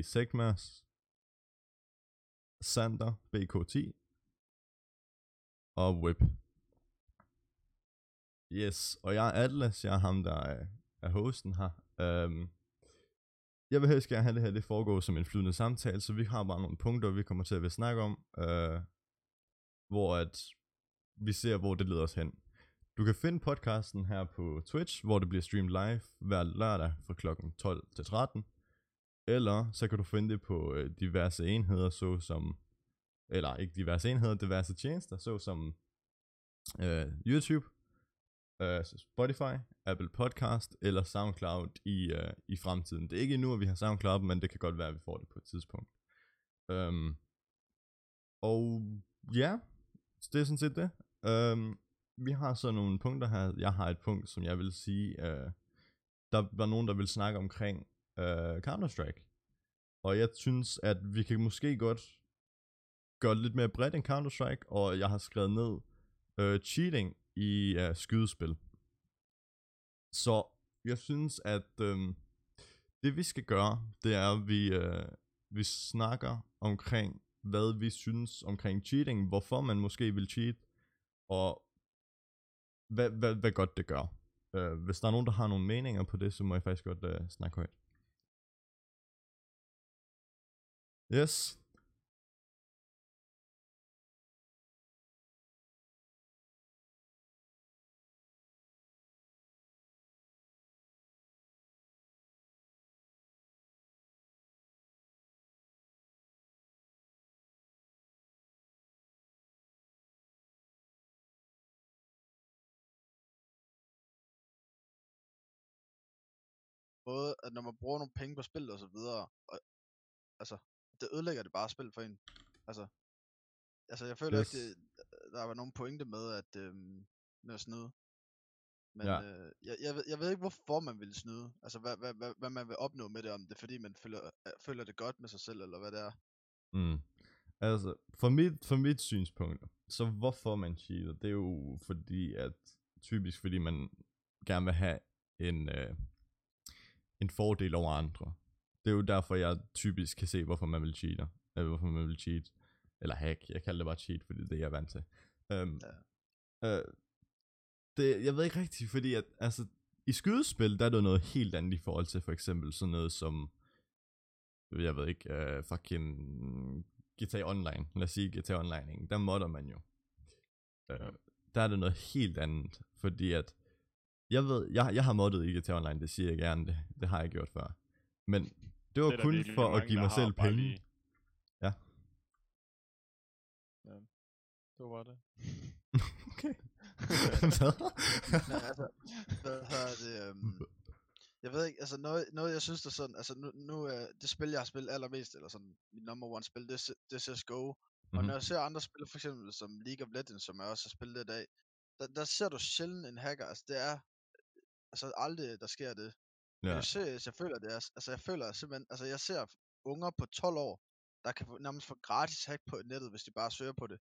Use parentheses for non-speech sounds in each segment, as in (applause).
vi Segmas, Sander, BK10 og Whip. Yes, og jeg er Atlas, jeg er ham, der er, er hosten her. Um, jeg vil helst gerne have det her, det foregår som en flydende samtale, så vi har bare nogle punkter, vi kommer til at snakke om, uh, hvor at vi ser, hvor det leder os hen. Du kan finde podcasten her på Twitch, hvor det bliver streamet live hver lørdag fra klokken 12 til 13. Eller så kan du finde det på øh, diverse enheder, såsom, eller ikke diverse enheder, diverse tjenester, såsom øh, YouTube, øh, Spotify, Apple Podcast eller SoundCloud i, øh, i fremtiden. Det er ikke endnu, at vi har SoundCloud, men det kan godt være, at vi får det på et tidspunkt. Um, og ja, det er sådan set det. Um, vi har så nogle punkter her. Jeg har et punkt, som jeg vil sige, uh, der var nogen, der vil snakke omkring øh, Counter-Strike. Og jeg synes, at vi kan måske godt gøre det lidt mere bredt end Counter-Strike, og jeg har skrevet ned øh, cheating i øh, skydespil. Så jeg synes, at øh, det vi skal gøre, det er, at vi, øh, vi snakker omkring, hvad vi synes omkring cheating, hvorfor man måske vil cheat, og hvad, hvad, hvad godt det gør. Uh, hvis der er nogen, der har nogle meninger på det, så må jeg faktisk godt uh, snakke højt. Yes. Både, at når man bruger nogle penge på spil og så videre, og, altså, det ødelægger det bare spil for en. Altså, altså jeg føler Yes. ikke, det, der var nogen pointe med at, øhm, med at snyde. Men Ja. øh, jeg, jeg, ved, jeg ved ikke, hvorfor man vil snyde. Altså, hvad, hvad, hvad, hvad man vil opnå med det, om det er fordi, man føler, øh, føler det godt med sig selv, eller hvad det er. Mm. Altså, for mit, for mit synspunkt, så hvorfor man cheater, det er jo fordi, at typisk fordi man gerne vil have en, øh, en fordel over andre. Det er jo derfor, jeg typisk kan se, hvorfor man vil cheater. Eller hvorfor man vil cheat. Eller hack, jeg kalder det bare cheat, fordi det er det, jeg er vant til. Um, ja. øh, det, jeg ved ikke rigtigt, fordi at, altså, i skydespil, der er det noget helt andet i forhold til for eksempel sådan noget som, jeg ved ikke, uh, fucking GTA Online. Lad os sige GTA Online, ikke? der modder man jo. Uh, der er det noget helt andet, fordi at, jeg ved, jeg, jeg har moddet i GTA Online, det siger jeg gerne, det, det har jeg gjort før. Men det var Det kun for at give mig selv penge. lige- Ja. Ja, det var det. okay. (laughs) Men altså, hvad hedder det, øhm, jeg ved ikke, altså noget, noget jeg synes, der sådan, altså nu, nu er det spil, jeg har spillet allermest, eller sådan, mit number one spil, det er, det er CSGO. Og Mhm. når jeg ser andre spil, for eksempel som League of Legends, som jeg også har spillet i dag, der, der ser du sjældent en hacker, altså det er, altså aldrig, der sker det. Ja. Ja. Jeg, ser, jeg føler det er, altså jeg føler simpelthen, altså jeg ser unger på 12 år, der kan få, nærmest få gratis hack på nettet, hvis de bare søger på det.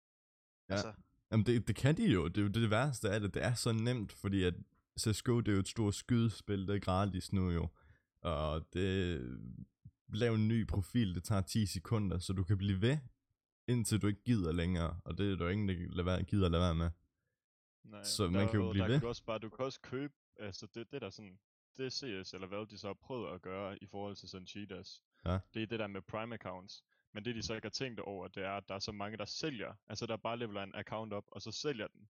Ja. Altså, Jamen det, det kan de jo, det er jo det værste af det, det er så nemt, fordi at CSGO det er jo et stort skydespil, det er gratis nu jo, og det, lav en ny profil, det tager 10 sekunder, så du kan blive ved, indtil du ikke gider længere, og det er der jo ingen, der lade være, gider at lade være med. Nej, Så man er kan jo blive der ved. Kan også bare, du kan også købe, altså det, det der sådan, det CS eller hvad de så har prøvet at gøre i forhold til sådan cheaters. Ja. Det er det der med prime accounts. Men det de så ikke har tænkt over, det er, at der er så mange, der sælger. Altså der bare leveler en account op, og så sælger den.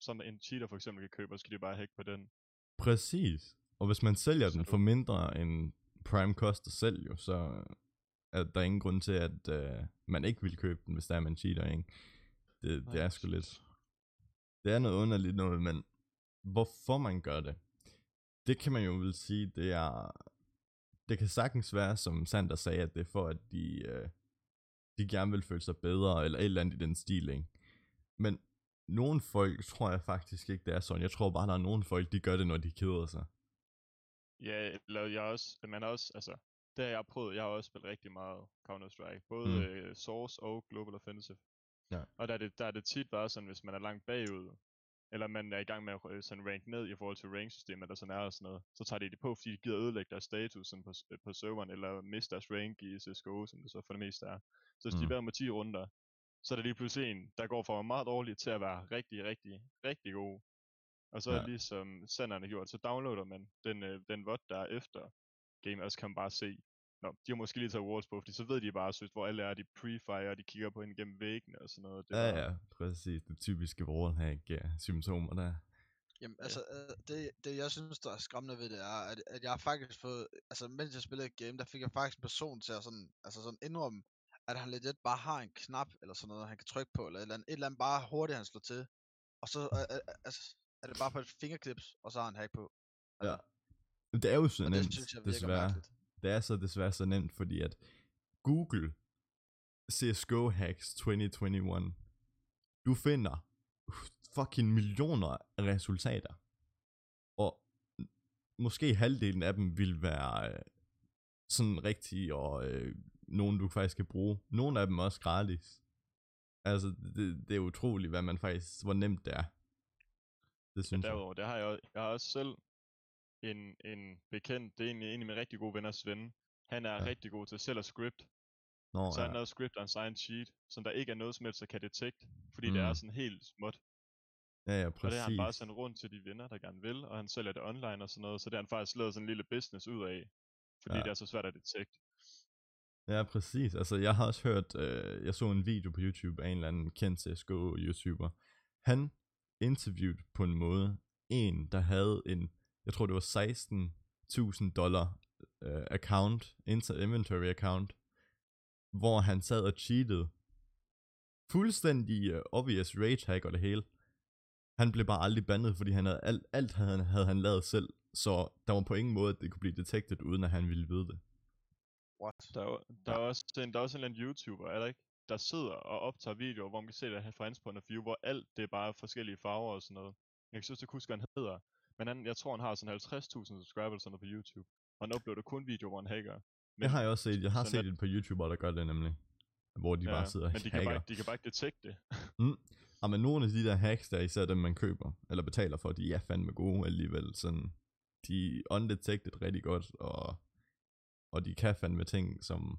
Som en cheater for eksempel kan købe, og så kan de bare hacke på den. Præcis, og hvis man sælger Så den for mindre end Prime koster selv jo, så er der ingen grund til, at øh, man ikke vil købe den, hvis der er man cheater, ikke? Det, det er sgu lidt... Det er noget underligt noget, men hvorfor man gør det, det kan man jo vel sige, det er... Det kan sagtens være, som Sander sagde, at det er for, at de, øh, de gerne vil føle sig bedre, eller et eller andet i den stil, ikke? Men nogle folk tror jeg faktisk ikke, det er sådan. Jeg tror bare, der er nogle folk, de gør det, når de keder sig. Ja, eller jeg også, man også, altså, det har jeg prøvet, jeg har også spillet rigtig meget Counter-Strike, både Mm. øh, Source og Global Offensive. Ja. Og der er, det, der er det tit bare sådan, hvis man er langt bagud, eller man er i gang med at øh, sådan rank ned i forhold til rank-systemet, der sådan er og sådan noget, så tager de det på, fordi de gider ødelægge deres status sådan på, øh, på serveren, eller miste deres rank i CSGO, som det så for det meste er. Så hvis mm. de Mm. er med 10 runder, så er der lige pludselig en, der går fra meget dårlig til at være rigtig, rigtig, rigtig god. Og så Ja. ligesom senderne har gjort, så downloader man den, øh, den VOD, der er efter game, og så kan man bare se, Nå, de har måske lige taget awards på, fordi så ved de bare, synes, hvor alle er, de pre-fire, og de kigger på hende gennem væggene og sådan noget. Det Ja, var, ja, præcis. Det typiske wallhack-symptomer der. Jamen, altså, øh, det, det jeg synes, der er skræmmende ved det, er, at, at jeg har faktisk fået, altså mens jeg spillede et game, der fik jeg faktisk en person til at sådan, altså sådan indrømme, at han legit bare har en knap, eller sådan noget, han kan trykke på, eller et eller andet, et eller andet bare hurtigt, han slår til. Og så øh, øh, altså, er det bare på et fingerklips, og så har han hack på. Ja. Det er jo så Og nemt, det synes jeg virker desværre. mærkeligt. Det er så desværre så nemt, fordi at Google CSGO Hacks 2021, du finder fucking millioner af resultater. Og måske halvdelen af dem vil være øh, sådan rigtige, og øh, nogen du faktisk kan bruge. Nogle af dem også gratis. Altså, det, det er utroligt, hvad man faktisk, hvor nemt det er. Det synes jeg. derudover, det har jeg, jeg har også selv en, en bekendt, det er en, en af mine rigtig gode venners ven. Han er Ja. rigtig god til selv at script. Nå, så han ja. lavede script og en signed sheet, som der ikke er noget som helst, der kan detect, fordi mm. det er Mm. sådan helt småt. ja, ja, Og præcis. det har han bare sendt rundt til de venner, der gerne vil, og han sælger det online og sådan noget, så det har han faktisk lavet sådan en lille business ud af, fordi Ja. ja. det er så svært at detect. Ja, præcis. Altså, jeg har også hørt, øh, jeg så en video på YouTube af en eller anden kendt CSGO-YouTuber. Han interviewede på en måde en, der havde en, jeg tror det var 16.000 dollar øh, account, inter- inventory account, hvor han sad og cheatede. Fuldstændig uh, obvious rage hack og det hele. Han blev bare aldrig bandet, fordi han havde alt, alt havde, han, havde han lavet selv, så der var på ingen måde, at det kunne blive detected, uden at han ville vide det. What? Der er, der, er også en, der er også en eller anden YouTuber, er der ikke? Der sidder og optager videoer, hvor man kan se det her fra hans point of view, hvor alt det er bare forskellige farver og sådan noget. Jeg kan synes, ikke huske, hvad han hedder. Men han, jeg tror, han har sådan 50.000 subscribers sådan på YouTube. Og han uploader kun videoer, hvor han hacker. Men, det har jeg også set. Jeg har set et par YouTubere, der gør det nemlig. Hvor de ja, bare sidder og men de kan hacker. bare, ikke- de kan bare ikke detect det. (laughs) Ja, men nogle af de der hacks, der er især dem, man køber, eller betaler for, de er fandme gode alligevel. Sådan, de er undetected rigtig godt, og, og de kan fandme ting, som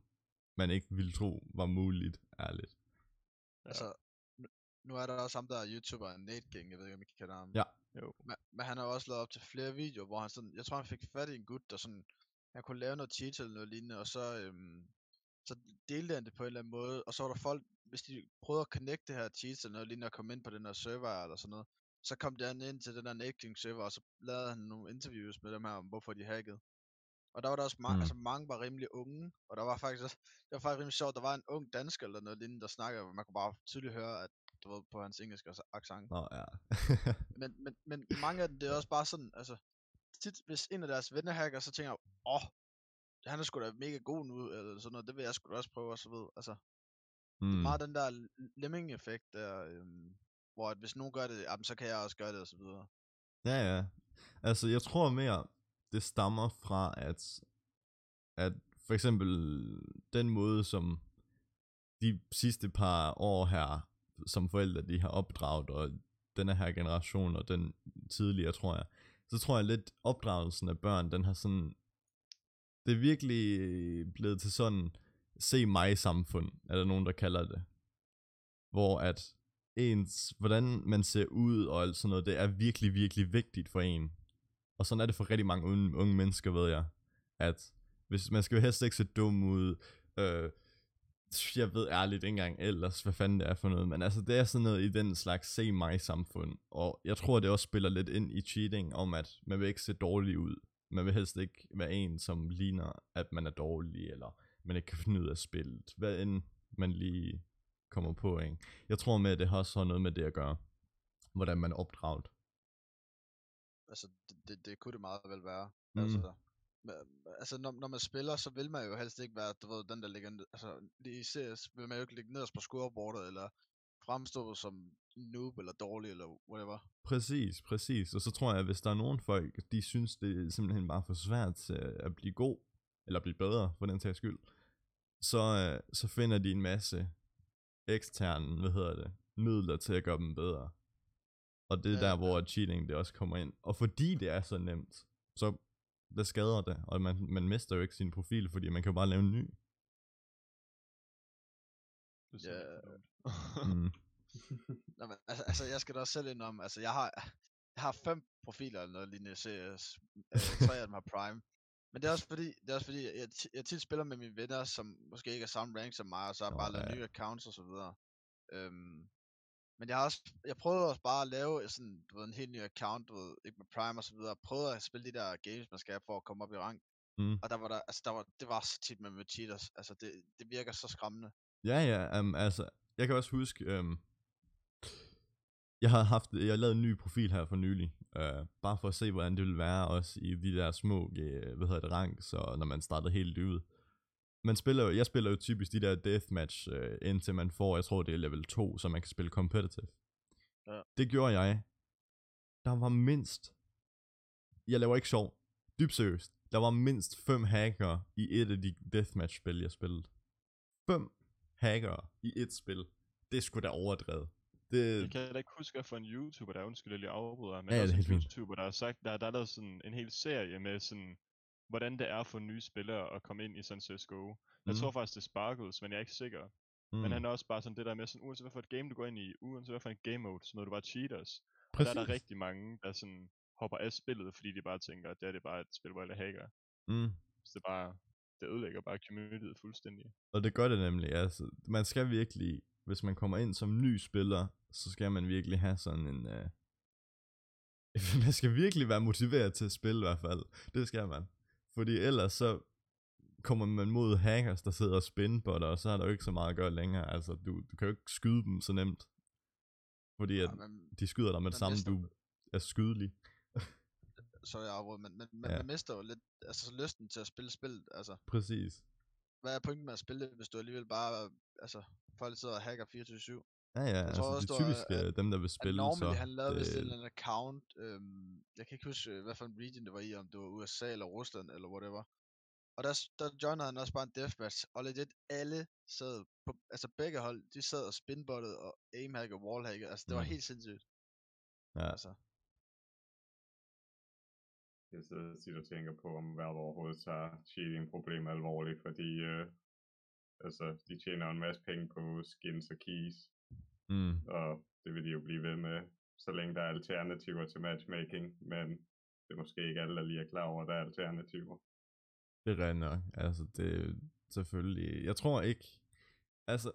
man ikke ville tro var muligt, ærligt. Ja. Altså, nu, nu er der også ham, der er YouTuber, Nate Gang, jeg ved ikke, om I kender ham. Ja. Han har også lavet op til flere videoer, hvor han sådan, jeg tror han fik fat i en gut, der sådan, han kunne lave noget cheat eller noget lignende, og så, øhm, så delte han det på en eller anden måde, og så var der folk, hvis de prøvede at connecte det her cheat eller noget lignende, og komme ind på den her server eller sådan noget, så kom der ind til den der Nate server, og så lavede han nogle interviews med dem her, om hvorfor de hackede. Og der var der også mange, Mm. altså mange var rimelig unge, og der var faktisk også, det var faktisk rimelig sjovt, der var en ung dansker eller noget lignende, der snakkede, og man kunne bare tydeligt høre, at du ved, på hans engelske accent. Nå ja. (laughs) Men, men, men mange af dem, det er også bare sådan, altså, tit, hvis en af deres venner hacker, så tænker jeg, åh, oh, han er sgu da mega god nu, eller sådan noget, det vil jeg sgu da også prøve, og så ved, altså, mm. mm. meget den der lemming-effekt der, øhm, hvor at hvis nogen gør det, jamen, så kan jeg også gøre det, og så videre. Ja, ja. Altså, jeg tror mere, det stammer fra, at, at for eksempel den måde, som de sidste par år her, som forældre, de har opdraget, og den her generation, og den tidligere, tror jeg, så tror jeg lidt, opdragelsen af børn, den har sådan, det er virkelig blevet til sådan, se mig samfund, er der nogen, der kalder det. Hvor at ens, hvordan man ser ud og alt sådan noget, det er virkelig, virkelig vigtigt for en. Og sådan er det for rigtig mange unge, unge mennesker, ved jeg. At hvis man skal jo helst ikke se dum ud, øh, jeg ved ærligt ikke engang ellers, hvad fanden det er for noget, men altså det er sådan noget i den slags se mig samfund, og jeg tror det også spiller lidt ind i cheating, om at man vil ikke se dårlig ud, man vil helst ikke være en, som ligner, at man er dårlig, eller man ikke kan finde ud af spillet, hvad end man lige kommer på, ikke? Jeg tror med, at det har også noget med det at gøre, hvordan man er opdraget. Altså, det, det, det kunne det meget vel være. Mm. Mm. Altså, altså når, når man spiller, så vil man jo helst ikke være, du ved, den der ligger, altså i CS vil man jo ikke ligge nederst på scoreboardet, eller fremstå som noob, eller dårlig, eller whatever. Præcis, præcis. Og så tror jeg, at hvis der er nogen folk, de synes, det er simpelthen bare for svært til at blive god, eller blive bedre, for den sags skyld, så, øh, så finder de en masse eksterne, hvad hedder det, midler til at gøre dem bedre. Og det er Ja, der, ja. hvor cheating det også kommer ind. Og fordi det er så nemt, så det skader det. Og man, man mister jo ikke sin profil, fordi man kan jo bare lave en ny. Det er Ja. Mm. (laughs) Nå, men, altså, altså, jeg skal da også selv indrømme, altså, jeg har, jeg har fem profiler eller noget lignende CS. Øh, tre af dem har Prime. Men det er også fordi, det er også fordi jeg, jeg tit spiller med mine venner, som måske ikke er samme rank som mig, og så har bare lavet ja. nye accounts og så videre. Øhm, men jeg har også, jeg prøvede også bare at lave sådan, du ved, en helt ny account, du ved, ikke med Prime og så videre. Prøvede at spille de der games, man skal for at komme op i rank. Mm. Og der var der, altså der var, det var så tit med, med cheaters. Altså det, det virker så skræmmende. Ja, ja, um, altså, jeg kan også huske, um, jeg har haft, jeg lavet en ny profil her for nylig, uh, bare for at se, hvordan det ville være også i de der små, uh, hvad hedder det, ranks, og når man startede helt ud. Man spiller jo, jeg spiller jo typisk de der deathmatch, uh, indtil man får, jeg tror det er level 2, så man kan spille competitive. Ja. Det gjorde jeg. Der var mindst, jeg laver ikke sjov, dybt seriøst, der var mindst fem hacker i et af de deathmatch-spil, jeg spillede. Fem hackere i et spil. Det sgu da overdrevet. Det, Jeg kan da ikke huske, at for en YouTuber, der er undskyld, jeg lige afbryder, men Ja, ja, det er en. YouTuber, der har sagt, der, der er lavet sådan en hel serie med sådan, hvordan det er for nye spillere at komme ind i sådan CSGO. Jeg Mhm. tror faktisk, det Sparkles, men jeg er ikke sikker. mm, Men han er også bare sådan det der med sådan, uanset hvad for et game du går ind i, uanset hvad for en game mode, så når du bare cheaters. Og der er der rigtig mange, der sådan hopper af spillet, fordi de bare tænker, at det er det bare et spil, hvor alle hacker. Mm. Så det er bare, det ødelægger bare communityet fuldstændig. Og det gør det nemlig, altså. Man skal virkelig, hvis man kommer ind som ny spiller, så skal man virkelig have sådan en... Uh... (laughs) man skal virkelig være motiveret til at spille i hvert fald. Det skal man. Fordi ellers så kommer man mod hackers, der sidder og spinbotter, og så er der jo ikke så meget at gøre længere. Altså, du, du kan jo ikke skyde dem så nemt. Fordi at Ja, men, de skyder dig med det man samme, mister- du er skydelig. (laughs) sorry, jeg afbryder, men, men, men Ja. man mister jo lidt altså, lysten til at spille spillet. Altså, Præcis. hvad er pointen med at spille det, hvis du alligevel bare, altså, folk sidder og hacker 24-7? Ja, ja, altså tror også, det er der er- typisk øh, dem, der vil At spille, normally, så han lavede vist det- en eller anden account, øhm, jeg kan ikke huske, øh, hvad for en region det var i, om det var USA eller Rusland eller whatever. Og der, der joinede han også bare en deathmatch, og legit alle sad på, altså begge hold, de sad og spinbottede og aimhackede og wallhackede, altså det var Mm. helt sindssygt. Ja, Altså, Jeg sidder og og tænker på, om Valve overhovedet tager cheating-problemet alvorligt, fordi øh, altså, de tjener en masse penge på skins og keys, mm, og det vil de jo blive ved med, så længe der er alternativer til matchmaking, men det er måske ikke alle, der lige er klar over, at der er alternativer. det er rent nok. Altså, det selvfølgelig... Jeg tror ikke... Altså,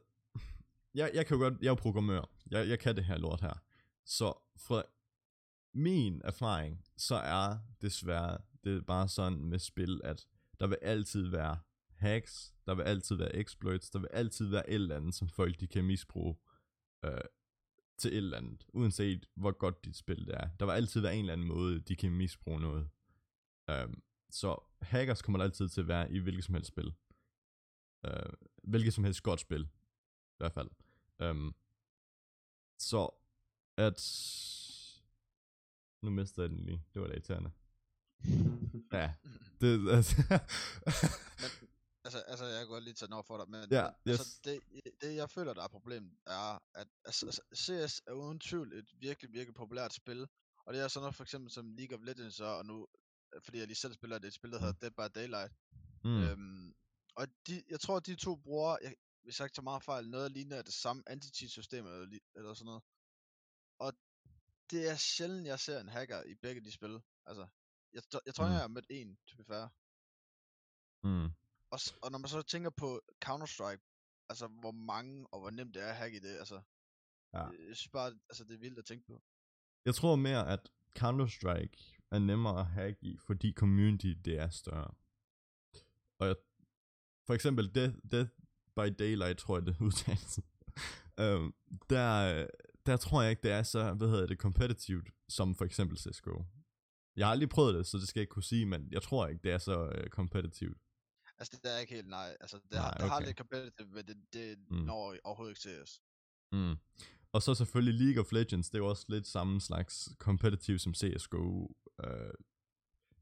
jeg, jeg kan jo godt... Jeg er programmør. Jeg, jeg kan det her lort her. Så fra min erfaring, så er desværre det er bare sådan med spil, at der vil altid være hacks, der vil altid være exploits, der vil altid være et eller andet, som folk de kan misbruge øh, til et eller andet, uanset hvor godt dit spil det er. Der vil altid være en eller anden måde, de kan misbruge noget. Um, så hackers kommer der altid til at være i hvilket som helst spil. Uh, hvilket som helst godt spil. I hvert fald. Um, så at... Nu mister jeg den lige. Det var da irriterende. (laughs) Ja, det, (laughs) altså, altså, altså, jeg kan godt lige tage over for dig, men, Ja, altså, yes. det, det, jeg føler, der er problemet, er, at altså, altså, CS er uden tvivl et virkelig, virkelig populært spil, og det er sådan noget for eksempel som League of Legends, og nu, fordi jeg lige selv spiller det, et spil, der hedder Dead by Daylight, mm, Øhm, og de, jeg tror, de to bruger, jeg, hvis jeg ikke tager meget fejl, noget ligner det samme anti-cheat-system eller, eller sådan noget. Og det er sjældent, jeg ser en hacker i begge de spil. Altså, jeg, jeg tror, Mm. jeg har mødt en, to be fair. mm, Og, og når man så tænker på Counter-Strike, altså hvor mange og hvor nemt det er at hacke i det, altså, Ja. jeg synes bare, altså det er vildt at tænke på. Jeg tror mere, at Counter-Strike er nemmere at hacke i, fordi community det er større. Og jeg, for eksempel Death, Death by Daylight, tror jeg det (laughs) udtales. um, der, der tror jeg ikke, det er så, hvad hedder det, competitivt, som for eksempel CSGO. Jeg har aldrig prøvet det, så det skal jeg ikke kunne sige, men jeg tror ikke, det er så uh, competitivt. Altså det er ikke helt nej, altså det, Nej, har, det har lidt competitive, men det, det Mm. når overhovedet ikke til os. Mm. Og så selvfølgelig League of Legends, det er jo også lidt samme slags competitive som CSGO. Øh,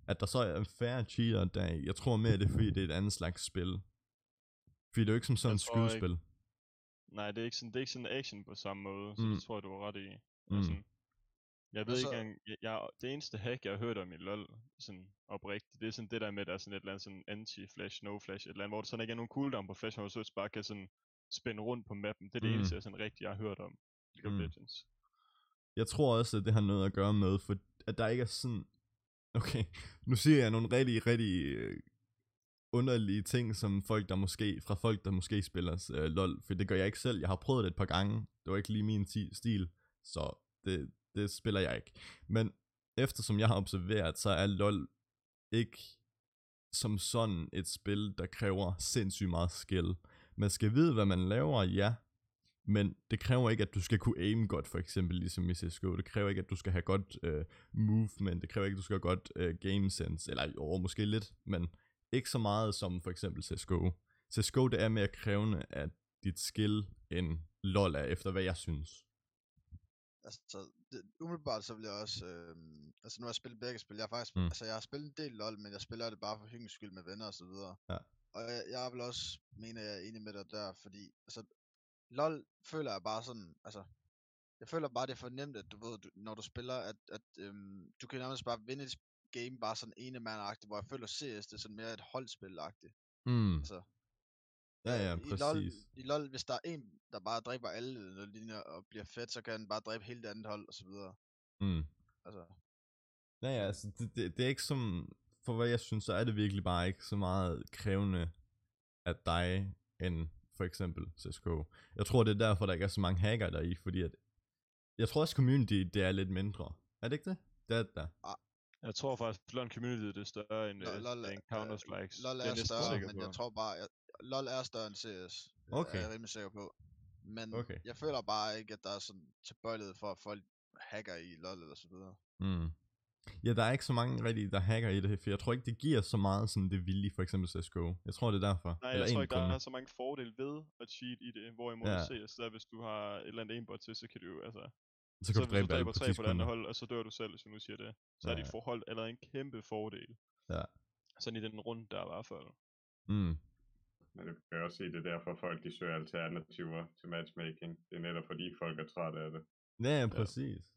at der så er færre cheater der. Jeg tror mere, det er fordi, det er et andet slags spil. Fordi det er jo ikke som sådan et tror ikke- skydespil. Nej, det er ikke sådan, det er ikke sådan action på samme måde, så Mm. det tror jeg, du har ret i. Mm. Altså, Jeg ved Og ikke engang, jeg, jeg, det eneste hack, jeg har hørt om i LoL, sådan oprigtigt, det er sådan det der med, at der er sådan et eller andet sådan anti-flash, no-flash, et eller andet, hvor der sådan ikke er nogen cooldown på flash, hvor du så bare kan sådan spænde rundt på mappen. Det er det Mm. eneste, jeg sådan rigtig har hørt om. League of Mm. Legends. Jeg tror også, at det har noget at gøre med, for at der ikke er sådan... Okay, nu siger jeg nogle rigtig, rigtig øh, underlige ting, som folk, der måske, fra folk, der måske spiller øh, LOL, for det gør jeg ikke selv. Jeg har prøvet det et par gange. Det var ikke lige min ti- stil, så det, det spiller jeg ikke. Men eftersom jeg har observeret, så er LOL ikke som sådan et spil, der kræver sindssygt meget skill. Man skal vide, hvad man laver, ja, men det kræver ikke, at du skal kunne aim godt, for eksempel, ligesom i CSGO. Det kræver ikke, at du skal have godt øh, movement. Det kræver ikke, at du skal have godt øh, game sense. Eller jo, måske lidt, men ikke så meget som for eksempel CSGO. CSGO, det er mere krævende af dit skill, end LoL er, efter hvad jeg synes. Altså, det, umiddelbart så vil jeg også, øh, altså nu har jeg spillet begge spil, jeg har faktisk, Mm. altså jeg har spillet en del LoL, men jeg spiller det bare for hyggens skyld med venner og så videre. Ja. Og jeg, jeg vil også mene, at jeg er enig med dig der, fordi, altså, LoL føler jeg bare sådan, altså, jeg føler bare, det er for nemt, at du ved, du, når du spiller, at, at øhm, du kan nærmest bare vinde et game bare sådan ene mand hvor jeg føler CS, det er sådan mere et holdspil-agtigt. Mm. Altså, Ja, ja, i LoL, præcis. I LoL, hvis der er en, der bare dræber alle eller lignende, og bliver fedt, så kan han bare dræbe hele det andet hold, og så videre. Mm. Altså, Ja, ja, altså, det, det, det er ikke som, for hvad jeg synes, så er det virkelig bare ikke så meget krævende af dig, end for eksempel CSGO. Jeg tror, det er derfor, der ikke er så mange hacker der i, fordi at, jeg tror også, community, det er lidt mindre. Er det ikke det? Det er det der. Jeg tror faktisk, at LoL Community det er større end, øh, LoL er- end Counter-Strike. LoL det er, jeg næsten større, men på. jeg tror bare, at LoL er større end CS. Okay. Er jeg rimelig sikker på. Men Okay. jeg føler bare ikke, at der er sådan tilbøjelighed for, at folk hacker i LoL eller så videre. Mm. Ja, der er ikke så mange rigtige, der hacker i det, for jeg tror ikke, det giver så meget sådan det vilde, for eksempel CSGO. Jeg tror, det er derfor. Nej, Eller jeg tror en ikke, der er så mange fordele ved at cheat i det, hvorimod Ja. ja. CS, der hvis du har et eller andet aimbot til, så kan du jo, altså, Så kan du hvis dræbe du alle dræber på tre 10 på det andet hold, og så dør du selv, hvis vi nu siger det, så Ja, er dit ja. forhold allerede en kæmpe fordel. Ja. Sådan i den runde der i hvert fald. Mm. Men du kan også se, det er derfor folk de søger alternativer til matchmaking. Det er netop fordi folk er trætte af det. Ja, ja, præcis.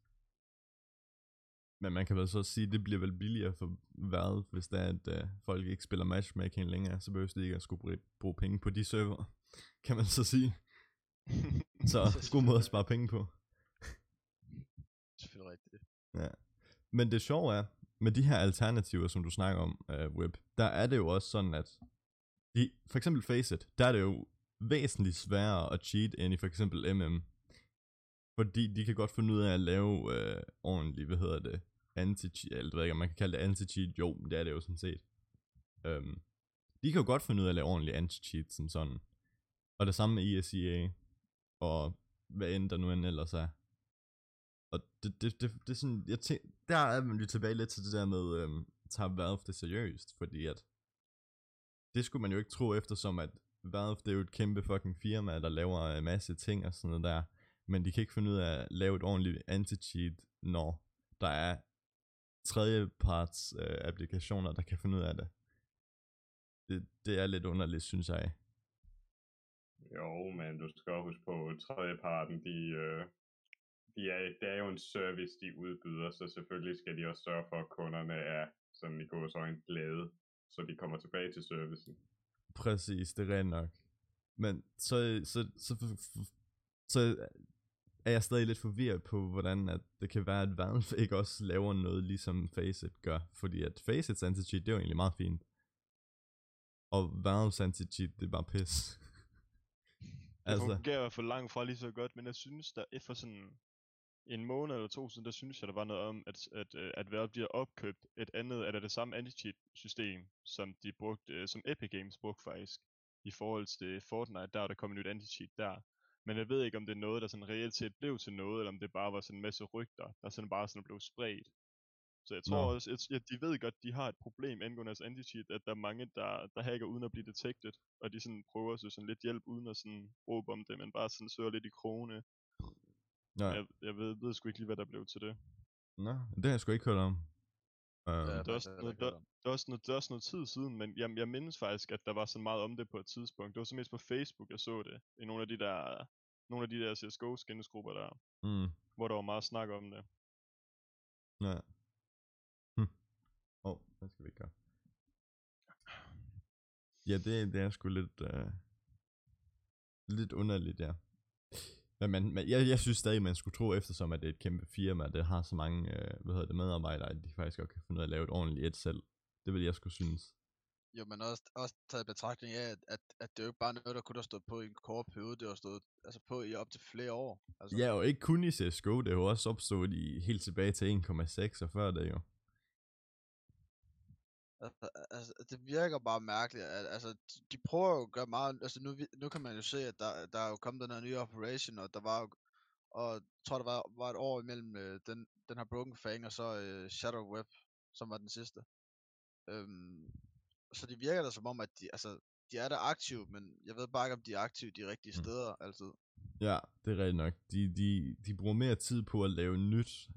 Men man kan vel så sige, at det bliver vel billigere for Valve, hvis det er, at uh, folk ikke spiller matchmaking længere, så behøver de ikke at skulle bruge, bruge penge på de server, kan man så sige. (laughs) Så god måde at spare penge på. Ja. Men det sjove er, med de her alternativer, som du snakker om, øh, uh, Web, der er det jo også sådan, at de, for eksempel Faceit, der er det jo væsentligt sværere at cheat end i for eksempel MM. Fordi de kan godt finde ud af at lave øh, ordentligt, hvad hedder det, anti-cheat, eller ved ikke, om man kan kalde det anti-cheat, jo, det er det jo sådan set. Um, de kan jo godt finde ud af at lave ordentligt anti-cheat som sådan. Og det samme med E ESEA, og hvad end der nu end ellers er. Og det, det, det, det er sådan, jeg tænk, der er man jo tilbage lidt til det der med, øhm, tager Valve det seriøst, fordi at, det skulle man jo ikke tro, eftersom at Valve, det er jo et kæmpe fucking firma, der laver en masse ting og sådan noget der, men de kan ikke finde ud af at lave et ordentligt anti-cheat, når der er tredjeparts øh, applikationer, der kan finde ud af det. det. Det er lidt underligt, synes jeg. Jo, men du skal også huske på, at tredjeparten, de, øh, de er, det er jo en service, de udbyder, så selvfølgelig skal de også sørge for, at kunderne er sådan i gås øjne glade, så de kommer tilbage til servicen. Præcis, det er rent nok. Men så, så, så, så, så er jeg stadig lidt forvirret på, hvordan at det kan være, at Valve ikke også laver noget, ligesom Faceit gør. Fordi at Faceits anti-cheat, det er jo egentlig meget fint. Og Valve's anti-cheat, det er bare pis. Det altså, fungerer i hvert fald langt fra lige så godt, men jeg synes, der efter sådan en måned eller to siden, der synes jeg, der var noget om, at, at, øh, at Valve bliver opkøbt et andet, eller det samme anti-cheat system, som de brugte, øh, som Epic Games brugte faktisk, i forhold til Fortnite, der er der kommet nyt anti-cheat der. Men jeg ved ikke, om det er noget, der sådan reelt set blev til noget, eller om det bare var sådan en masse rygter, der sådan bare sådan blev spredt. Så jeg tror Nå. også, at, at de ved godt, de har et problem angående deres anti-cheat, at der er mange, der, der hacker uden at blive detected, og de sådan prøver at søge sådan lidt hjælp uden at sådan råbe om det, men bare sådan søger lidt i krone. Ja. Jeg, jeg ved, ved sgu ikke lige, hvad der blev til det. Nå, det har jeg sgu ikke hørt om. Uh, Ja, det, er også noget, ikke hørt der, om. det, er også noget, det er også noget tid siden, men jeg, jeg mindes faktisk, at der var så meget om det på et tidspunkt. Det var så mest på Facebook, jeg så det. I nogle af de der, nogle af de der CSGO-skinnesgrupper der, mm. hvor der var meget snak om det. Ja. Hm. Åh, oh, hvad skal vi gøre? Ja, det, det er sgu lidt, uh, lidt underligt, ja. Men man, man, jeg, jeg synes stadig, man skulle tro, eftersom at det er et kæmpe firma, det har så mange uh, hvad hedder det, medarbejdere, at de faktisk godt kan finde ud af at lave et ordentligt et selv. Det vil jeg skulle synes. Jo, men også, også taget i betragtning af, at, at, at det er jo ikke bare noget, der kunne have stået på i en kort periode, det har stået altså på i op til flere år. Altså, Ja, og ikke kun i CSGO, det har jo også opstået i helt tilbage til 1,6 og før det jo. Altså, altså, det virker bare mærkeligt, at altså, de, prøver jo at gøre meget, altså nu, nu kan man jo se, at der, der er jo kommet den her nye operation, og der var jo, og jeg tror der var, var et år imellem øh, den, den her Broken Fang, og så øh, Shadow Web, som var den sidste. Øhm, så det virker da som om, at de, altså, de er der aktive, men jeg ved bare ikke, om de er aktive de rigtige Mm. steder altid. Ja, det er rigtigt nok. De, de, de bruger mere tid på at lave nyt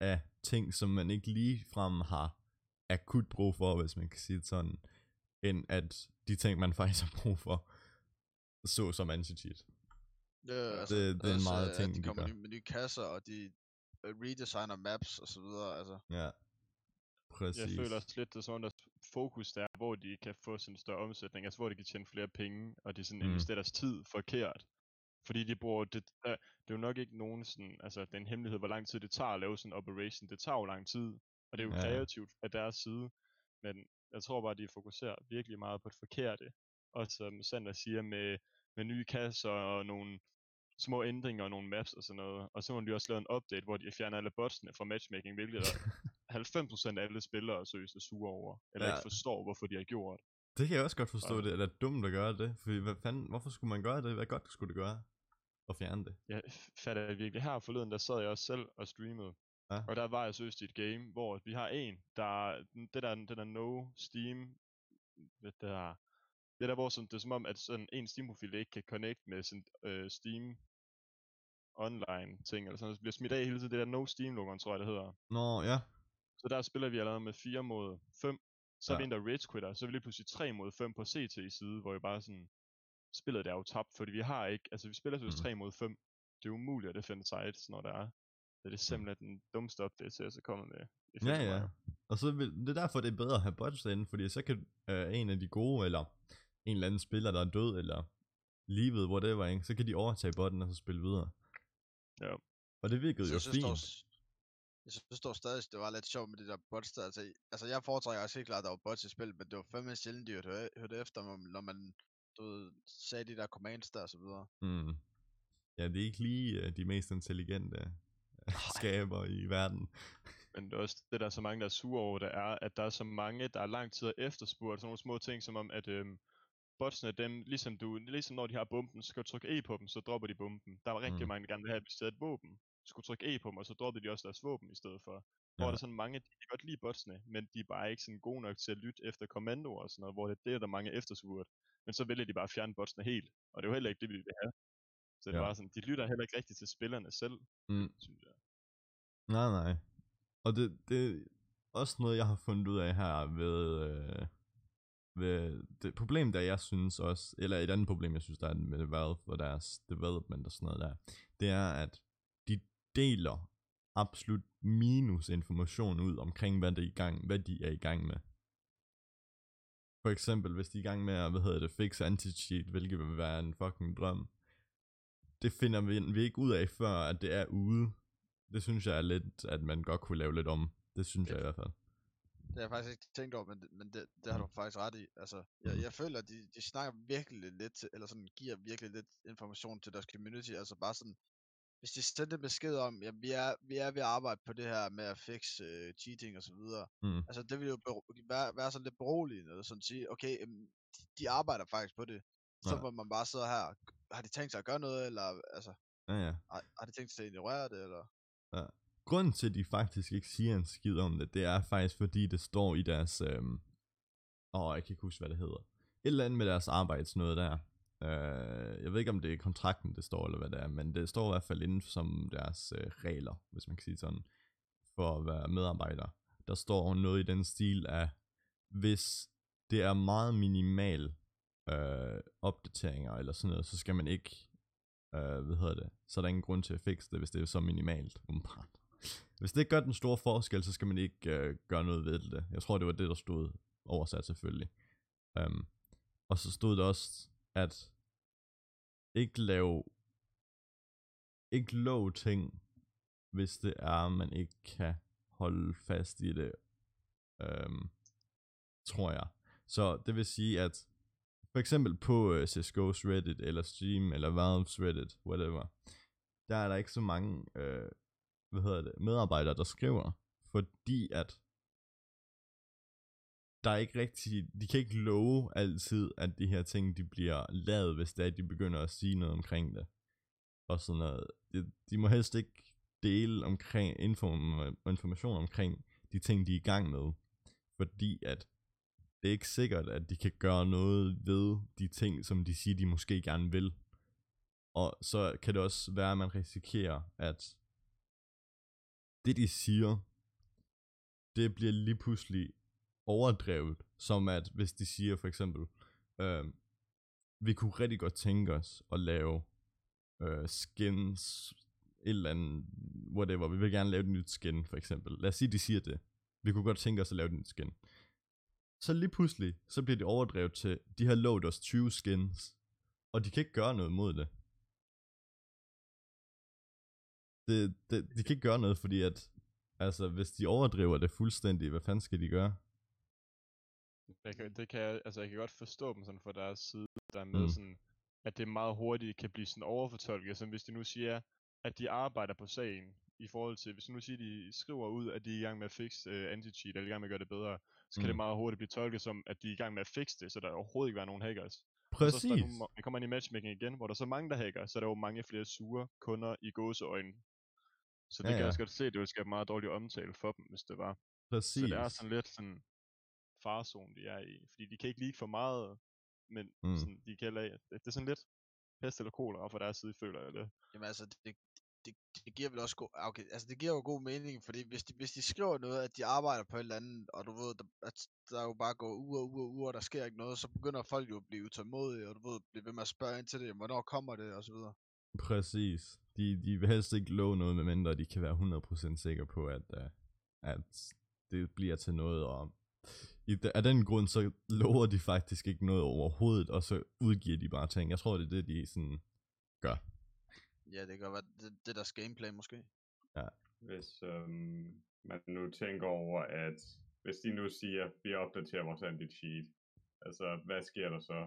af ting, som man ikke lige frem har akut brug for, hvis man kan sige det sådan, end at de ting, man faktisk har brug for, så som anti-cheat. Ja, altså, det- det er en også, meget ting, at de de kommer gør. nye, med nye kasser, og de øh, redesigner maps og så videre, altså. Ja, præcis. Jeg føler også lidt, det er sådan, at fokus der, hvor de kan få sådan en større omsætning, altså hvor de kan tjene flere penge, og de sådan Mm. mm. investerer deres tid forkert. Fordi de bruger, det, der, det er jo nok ikke nogen sådan, altså det er en hemmelighed, hvor lang tid det tager at lave sådan en operation. Det tager jo lang tid, og det er jo Ja, ja. ja. kreativt af deres side. Men jeg tror bare, de fokuserer virkelig meget på det forkerte. Og som Sander siger, med, med nye kasser og nogle små ændringer og nogle maps og sådan noget. Og så må de også lave en update, hvor de fjerner alle botsene fra matchmaking, hvilket er (laughs) 90% af alle spillere seriøst er sure over. Eller Ja. ikke forstår, hvorfor de har gjort. Det kan jeg også godt forstå, Og- det er da dumt at gøre det. For hvad fanden, hvorfor skulle man gøre det? Hvad godt skulle det gøre? At fjerne det. Jeg fatter det virkelig. Her forleden, der sad jeg også selv og streamede. Ja. Og der var jeg seriøst i et game, hvor vi har en, der, det der, det der no Steam, det der, det der, hvor sådan, det er som om, at sådan en Steam-profil ikke kan connect med sin øh, Steam online ting, eller sådan, det bliver smidt af hele tiden, det der no Steam logoen, tror jeg det hedder. Nå, ja. Så der spiller vi allerede med 4 mod 5. Så er Ja. vi en, der rage quitter. Så er vi lige pludselig 3 mod 5 på CT side, hvor vi bare sådan... Spillet der er jo tabt, fordi vi har ikke... Altså, vi spiller Mhm. seriøst 3 mod 5. Det er umuligt at defende sides, når der er. Så det er simpelthen den dummeste update, CS er kommet med. Ja, ja. mig. Og så vil, det er derfor, det er bedre at have bots derinde, fordi så kan øh, en af de gode, eller en eller anden spiller, der er død, eller livet, whatever, ikke? så kan de overtage botten og så spille videre. Ja. Og det virkede Så jo jeg synes, fint. dog, s- jeg synes dog stadig, det var lidt sjovt med de der bots der. Altså, altså jeg foretrækker også helt klart, at der var bots i spil, men det var fandme sjældent, de hørte, hørte efter, når man- du ved, sagde de der commands der og så videre. Mm. Ja, det er ikke lige uh, de mest intelligente øh, skaber i verden. Men det er også det, der er så mange, der er sure over, det er, at der er så mange, der er lang tid efterspurgt sådan nogle små ting, som om, at øhm, botsene, dem, ligesom, du, ligesom når de har bomben, så skal du trykke E på dem, så dropper de bomben. Der var rigtig mm. mange, der gerne ville have, at vi et våben. Du skulle trykke E på dem, og så droppede de også deres våben i stedet for. Hvor Ja. der er sådan mange, de kan godt lide botsene, men de er bare ikke sådan gode nok til at lytte efter kommandoer og sådan noget, hvor det, det er der mange efterspurgt. Men så vælger de bare at fjerne botsene helt, og det er jo heller ikke det, vi vil have. Så det Ja. er bare sådan, de lytter heller ikke rigtigt til spillerne selv, Mm. synes jeg. Nej, nej. Og det, det er også noget, jeg har fundet ud af her ved, øh, ved det problem, der jeg synes også, eller et andet problem, jeg synes, der er med Valve og deres development og sådan noget der, det er, at de deler absolut minus information ud omkring, hvad, det er i gang, hvad de er i gang med. For eksempel, hvis de er i gang med at, hvad hedder det, fixe anti-cheat, hvilket vil være en fucking drøm. Det finder vi, vi ikke ud af, før at det er ude. Det synes jeg er lidt, at man godt kunne lave lidt om. Det synes jeg i hvert fald. Det har jeg faktisk ikke tænkt over, men, det- men det, det har Mm. du faktisk ret i. Altså, jeg, Mm. jeg føler, at de, de snakker virkelig lidt, til, eller sådan giver virkelig lidt information til deres community. Altså bare sådan, hvis de sender en besked om, at vi er, vi er ved at arbejde på det her med at fixe uh, cheating og så videre. Mm. Altså det vil jo være, være sådan lidt beroligende, og sådan sige, okay, de, de arbejder faktisk på det. Så Ja. må man bare sidde her, har de tænkt sig at gøre noget, eller altså, Ja, ja. har, har de tænkt sig at ignorere det, eller? Øh, grunden til, at de faktisk ikke siger en skid om det, det er faktisk, fordi det står i deres... Øhm... Åh, jeg kan ikke huske, hvad det hedder. Et eller andet med deres arbejdsnøde der. Øh, jeg ved ikke, om det er kontrakten, det står, eller hvad det er, men det står i hvert fald inden som deres øh, regler, hvis man kan sige sådan, for at være medarbejder. Der står noget i den stil af, hvis det er meget minimal øh, opdateringer eller sådan noget, så skal man ikke, øh, hvad hedder det, så er der ingen grund til at fikse det, hvis det er så minimalt, umiddelbart. hvis det ikke gør den store forskel, så skal man ikke øh, gøre noget ved det. Jeg tror, det var det, der stod oversat selvfølgelig. Um, og så stod der også, at ikke lave, ikke lov ting, hvis det er, man ikke kan holde fast i det, um, tror jeg. Så det vil sige, at for eksempel på øh, uh, CSGO's Reddit, eller Steam, eller Valve's Reddit, whatever, der er der ikke så mange uh, hvad hedder det, medarbejdere, der skriver, fordi at der er ikke rigtig, de kan ikke love altid, at de her ting, de bliver lavet, hvis det er, at de begynder at sige noget omkring det. Og sådan noget. De, de må helst ikke dele omkring inform, information omkring de ting, de er i gang med. Fordi at det er ikke sikkert, at de kan gøre noget ved de ting, som de siger, de måske gerne vil. Og så kan det også være, at man risikerer, at det de siger, det bliver lige pludselig overdrevet, som at hvis de siger for eksempel, øh, vi kunne rigtig godt tænke os at lave øh, skins, et eller andet, whatever, vi vil gerne lave et nyt skin for eksempel. Lad os sige, de siger det. Vi kunne godt tænke os at lave et nyt skin. Så lige pludselig, så bliver det overdrevet til, de har lovet os 20 skins, og de kan ikke gøre noget mod det. det, det, de kan ikke gøre noget, fordi at, altså, hvis de overdriver det fuldstændig, hvad fanden skal de gøre? Jeg kan, det kan altså jeg kan godt forstå dem sådan fra deres side, der med Mm. sådan, at det meget hurtigt kan blive sådan overfortolket, som hvis de nu siger, at de arbejder på sagen, i forhold til, hvis de nu siger, at de skriver ud, at de er i gang med at fixe uh, anti-cheat, eller i gang med at gøre det bedre, så kan Mm. det meget hurtigt blive tolket som, at de er i gang med at fixe det, så der overhovedet ikke være nogen hackers. Og så Præcis. er nu, vi kommer ind i matchmaking igen, hvor der er så mange, der hacker, så er der jo mange flere sure kunder i gåseøjne. Så det Ja, kan jeg ja. også godt se, det ville skabe meget dårlig omtale for dem, hvis det var. Præcis. Så det er sådan lidt sådan farzone, de er i. Fordi de kan ikke lide for meget, men Mm. sådan, de kan det, det er sådan lidt pest eller kolera fra deres side, føler jeg det. Jamen altså, det, det, det giver vel også god, ah, okay, altså det giver jo god mening, fordi hvis de, hvis de skriver noget, at de arbejder på et eller andet, og du ved, der, at der jo bare går uger og uger og uger, der sker ikke noget, så begynder folk jo at blive utålmodige, og du ved, blive ved med at spørge ind til det, hvornår kommer det, og så videre. Præcis. De, de vil helst ikke love noget, medmindre de kan være 100% sikre på, at, uh, at det bliver til noget. Og i, de- af den grund, så lover de faktisk ikke noget overhovedet, og så udgiver de bare ting. Jeg tror, det er det, de sådan gør. Ja, det kan godt være, det, det er deres gameplay måske. Hvis øhm, man nu tænker over, at hvis de nu siger, at vi opdaterer vores anti-cheat, altså hvad sker der så?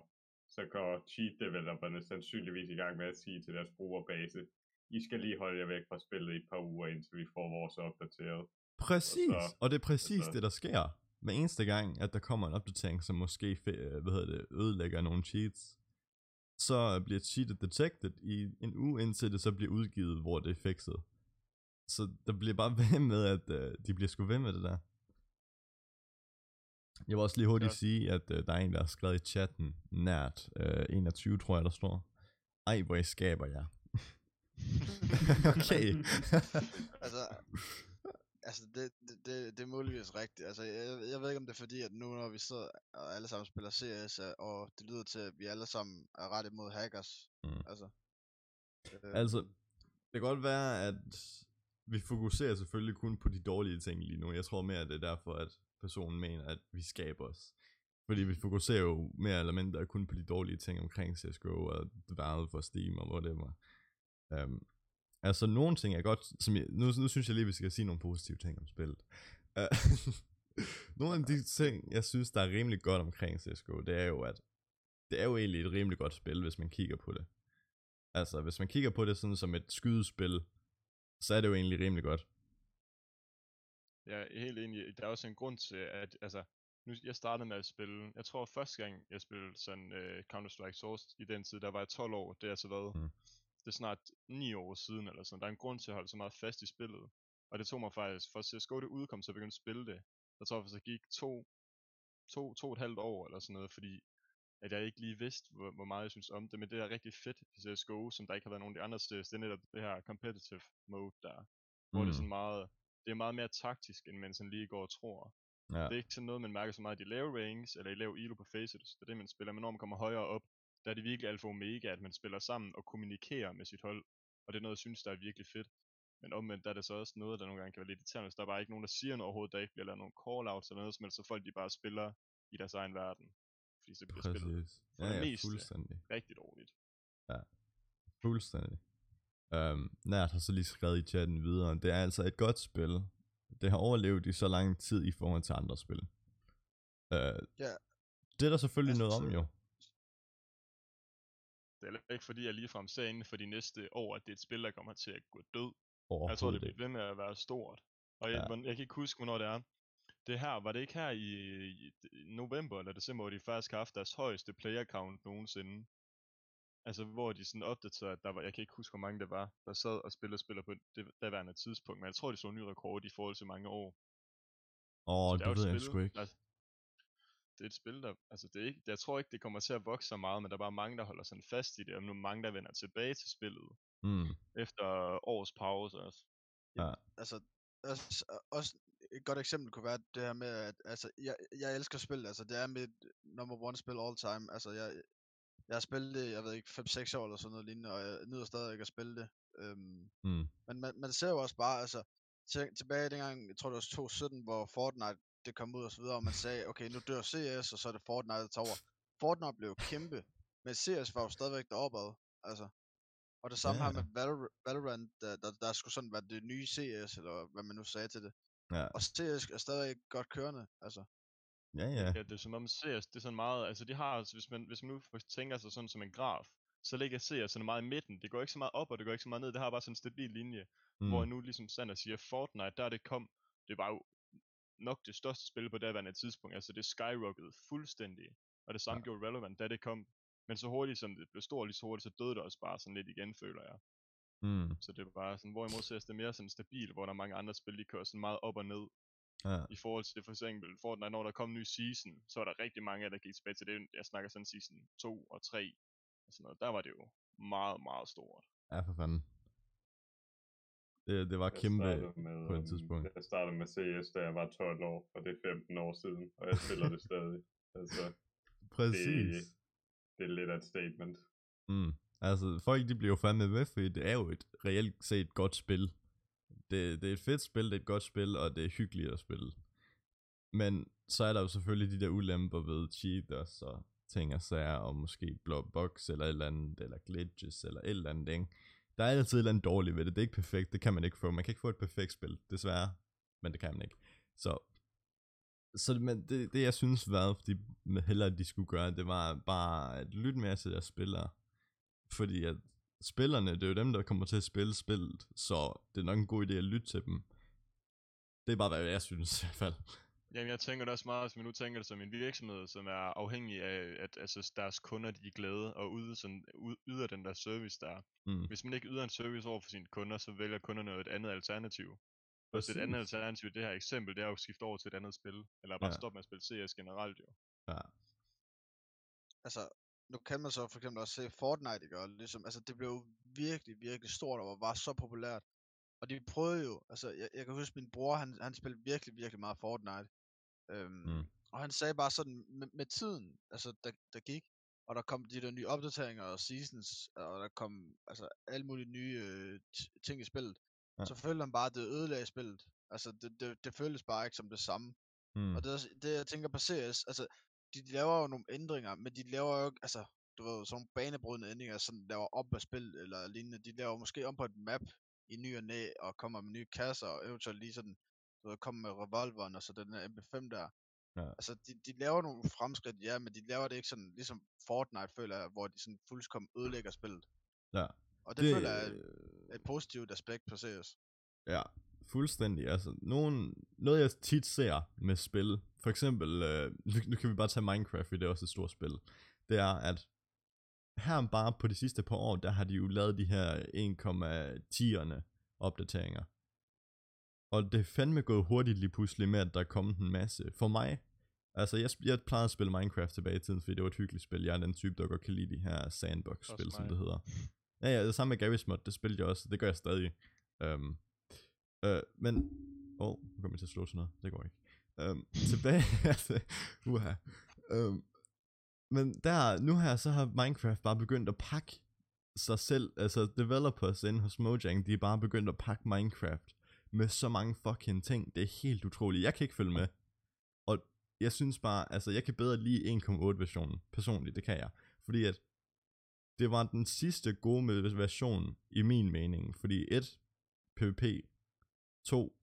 Så går cheat developerne sandsynligvis i gang med at sige til deres brugerbase, I skal lige holde jer væk fra spillet i et par uger, indtil vi får vores opdateret. Præcis, og, så- og det er præcis altså- det, der sker. Hver eneste gang, at der kommer en opdatering, som måske hvad hedder det, ødelægger nogle cheats, så bliver cheatet detected i en uge, indtil det så bliver udgivet, hvor det er fikset. Så der bliver bare (laughs) ved med, at øh, de bliver sgu ved med det der. Jeg vil også lige hurtigt Så- sige, at øh, der er en, der har skrevet i chatten, nært, øh, 21 tror jeg, der står. Ej, hvor I skaber jer. (laughs) okay. (laughs) altså, altså det, det, det, det er muligvis rigtigt. Altså, jeg, jeg ved ikke, om det er fordi, at nu når vi sidder og alle sammen spiller CS, øh, og det lyder til, at vi alle sammen er ret imod hackers. Mm. Altså, øh, Altså, det kan godt være, at vi fokuserer selvfølgelig kun på de dårlige ting lige nu. Jeg tror mere, at det er derfor, at personen mener, at vi skaber os. Fordi vi fokuserer jo mere eller mindre kun på de dårlige ting omkring CSGO og Valve for Steam og whatever. Um, altså, nogle ting er godt, som jeg, nu, nu synes jeg lige, vi skal sige nogle positive ting om spillet. Uh, (laughs) nogle af de ting, jeg synes, der er rimelig godt omkring CSGO, det er jo, at det er jo egentlig et rimelig godt spil, hvis man kigger på det. Altså, hvis man kigger på det sådan som et skydespil, så er det jo egentlig rimelig godt. Jeg er helt enig. Der er også en grund til, at altså, nu, jeg startede med at spille, jeg tror første gang, jeg spillede sådan uh, Counter-Strike Source i den tid, der var jeg 12 år, det er altså været, Mm. Mm. det er snart 9 år siden eller sådan. Der er en grund til at holde så meget fast i spillet. Og det tog mig faktisk, for CSGO det udkom, så jeg begyndte at spille det. Der tror jeg faktisk, der gik to, to, to og et halvt år eller sådan noget, fordi at jeg ikke lige vidste, hvor, hvor meget jeg synes om det, men det er rigtig fedt i CSGO, som der ikke har været nogen af de andre steder, det er netop det her competitive mode der, hvor mm. det er sådan meget, det er meget mere taktisk, end man sådan lige går og tror. Ja. Det er ikke sådan noget, man mærker så meget i de lave ranks, eller i lav elo på faces. Det er det, man spiller. Men når man kommer højere op, der er det virkelig alfa og omega, at man spiller sammen og kommunikerer med sit hold. Og det er noget, jeg synes, der er virkelig fedt. Men omvendt der er det så også noget, der nogle gange kan være lidt irriterende, hvis der er bare ikke nogen, der siger noget overhovedet, der ikke bliver lavet nogen call-outs eller noget, som helst, så folk de bare spiller i deres egen verden. Fordi så bliver spillet Præcis. for Ja, det ja, meste. fuldstændig. rigtig dårligt. Fuldstændig. Um, Nært har så lige skrevet i chatten videre, det er altså et godt spil. Det har overlevet i så lang tid i forhold til andre spil. Uh, Ja. Det er der selvfølgelig noget om Altså, jo. Det er heller ikke fordi, jeg ligefrem ser inden for de næste år, at det er et spil, der kommer til at gå død. Jeg tror, det bliver ved med at være stort. Og jeg, Ja. jeg kan ikke huske, hvornår det er. Det her, var det ikke her i, i november eller december, hvor de faktisk har haft deres højeste player count nogensinde? Altså, hvor de sådan opdaterede, at der var, jeg kan ikke huske, hvor mange det var, der sad og spillede spiller på det daværende tidspunkt, men jeg tror, de så en ny rekord i forhold til mange år. Åh, Så det, er jo ved jeg sgu ikke. Altså, det er et spil, der, altså det er ikke, jeg tror ikke, det kommer til at vokse så meget, men der er bare mange, der holder sådan fast i det, og nu er mange, der vender tilbage til spillet, Mm. efter års pause også. altså, også, også et godt eksempel kunne være det her med, at altså, jeg, jeg elsker spil, altså det er mit number one spil all time, altså jeg, jeg har spillet det, jeg ved ikke, 5-6 år eller sådan noget lignende, og jeg nyder stadig at spille det. Øhm, Mm. men man, man ser jo også bare, altså, til, tilbage dengang, jeg tror det var 2017, hvor Fortnite det kom ud og så videre, og man sagde, okay, nu dør CS, og så er det Fortnite, der tager over. Fortnite blev kæmpe, men CS var jo stadigvæk deroppe altså. Og det samme Ja, her ja. med Valor- Valorant, der, der, der skulle sådan være det nye CS, eller hvad man nu sagde til det. Ja. Og CS er stadig godt kørende, altså. ja, ja. Ja, det er som om CS, det er sådan meget, altså de har, altså hvis man, hvis man nu for- tænker sig sådan som en graf, så ligger CS sådan meget i midten. Det går ikke så meget op, og det går ikke så meget ned. Det har bare sådan en stabil linje. Mm. Hvor nu ligesom Sander siger, Fortnite, der er det kom, det var jo nok det største spil på daværende tidspunkt. Altså det skyrockede fuldstændig. Og det samme Ja. gjorde Relevant, da det kom. Men så hurtigt som det blev stort, lige så hurtigt, så døde det også bare sådan lidt igen, føler jeg. Mm. Så det var bare sådan, hvorimod CS det er mere sådan stabil, hvor der er mange andre spil, de kører sådan meget op og ned. Ja. I forhold til for eksempel Fortnite, når der kom en ny season, så var der rigtig mange af der gik tilbage til det. Jeg snakker sådan season 2 og 3 og sådan noget. Der var det jo meget, meget stort. ja, for fanden. Det, det var kæmpe med, på et øhm, tidspunkt. Jeg startede med CS, da jeg var 12 år, og det er 15 år siden, og jeg spiller det stadig. Altså, Præcis. det er lidt af et statement. Mm. Altså, folk de bliver jo fandme med, fordi det er jo et reelt set godt spil. Det, det er et fedt spil, det er et godt spil, og det er hyggeligt at spille. Men så er der jo selvfølgelig de der ulemper ved cheaters og ting og sager, og måske blå box eller et eller andet, eller glitches eller et eller andet, ikke? Der er altid et eller andet dårligt ved det. Det er ikke perfekt, det kan man ikke få. Man kan ikke få et perfekt spil, desværre. Men det kan man ikke. Så, så men det, det jeg synes var, de hellere de skulle gøre, det var bare at lytte mere til deres spillere. Fordi at spillerne, det er jo dem, der kommer til at spille spillet, så det er nok en god idé at lytte til dem. Det er bare, hvad jeg synes i hvert fald. Jamen, jeg tænker det også meget, hvis man nu tænker det som en virksomhed, som er afhængig af, at altså, deres kunder de er glade, og yder, sådan, yder den der service der. Mm. Hvis man ikke yder en service over for sine kunder, så vælger kunderne et andet alternativ. Og så et andet alternativ, det her eksempel, det er jo at skifte over til et andet spil. Eller bare ja. stoppe med at spille CS generelt jo. Ja. altså, nu kan man så for eksempel også se Fortnite, ikke? Og ligesom, altså, det blev jo virkelig, virkelig stort og var så populært. Og de prøvede jo, altså, jeg, jeg kan huske min bror, han, han spillede virkelig, virkelig meget Fortnite. Øhm, Mm. Og han sagde bare sådan, med, med tiden, altså, der, der gik, og der kom de der nye opdateringer og seasons, og der kom altså alle mulige nye øh, ting i spillet, Ja. så følte han bare, at det ødelagde spillet. Altså, det, det, det føltes bare ikke som det samme. Mm. Og det, det jeg tænker på CS, altså, de, de laver jo nogle ændringer, men de laver jo ikke, altså, du ved, sådan nogle banebrydende ændringer, sådan laver op af spil eller lignende. De laver måske om på et map i ny og næ, og kommer med nye kasser, og eventuelt lige sådan, ved, kommer med revolveren, og så den der MP5 der. Ja. Altså, de, de laver nogle fremskridt, ja, men de laver det ikke sådan, ligesom Fortnite, føler jeg, hvor de sådan fuldkommen ødelægger spillet. Ja. Og det, det føler jeg er et positivt aspekt på CS. Ja, fuldstændig. Altså, nogen, noget jeg tit ser med spil, for eksempel, øh, nu, nu kan vi bare tage Minecraft, for det er også et stort spil, det er, at her bare på de sidste par år, der har de jo lavet de her 1,10'erne opdateringer. Og det er fandme gået hurtigt lige pludselig med, at der er kommet en masse. For mig, altså jeg, jeg plejede at spille Minecraft tilbage i tiden, fordi det var et hyggeligt spil. Jeg er den type, der godt kan lide de her sandbox-spil, som det hedder. Ja, ja, det samme med Garry's Mod, det spillede jeg også, det gør jeg stadig. Um, øh, men, åh, oh, nu kommer jeg til at slå sådan noget, det går ikke. Um, tilbage, (laughs) altså, uha. Um, men der, nu her, så har Minecraft bare begyndt at pakke sig selv, altså developers inde hos Mojang, de er bare begyndt at pakke Minecraft med så mange fucking ting. Det er helt utroligt. Jeg kan ikke følge med. Og jeg synes bare, altså jeg kan bedre lide 1.8 versionen, personligt, det kan jeg. Fordi at det var den sidste gode version, i min mening. Fordi et, PvP, 2.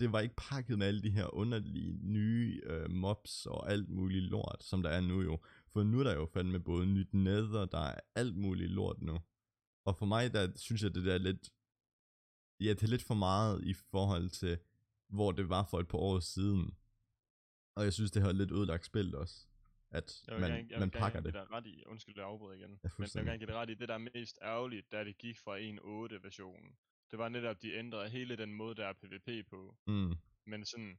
det var ikke pakket med alle de her underlige nye øh, mobs og alt muligt lort, som der er nu jo. For nu er der jo fandme både nyt nether, der er alt muligt lort nu. Og for mig, der synes jeg, det der er lidt... Ja, det er lidt for meget i forhold til, hvor det var for et par år siden. Og jeg synes, det har lidt ødelagt spillet også. At Jeg man, gerne, jeg man pakker det. dig ret i, undskyld, jeg afbryder igen. Ja, Men jeg vil gerne give dig ret i, det der er mest ærgerligt, da det gik fra 1.8 versionen. Det var netop, de ændrede hele den måde, der er PvP på. Mm, Men sådan,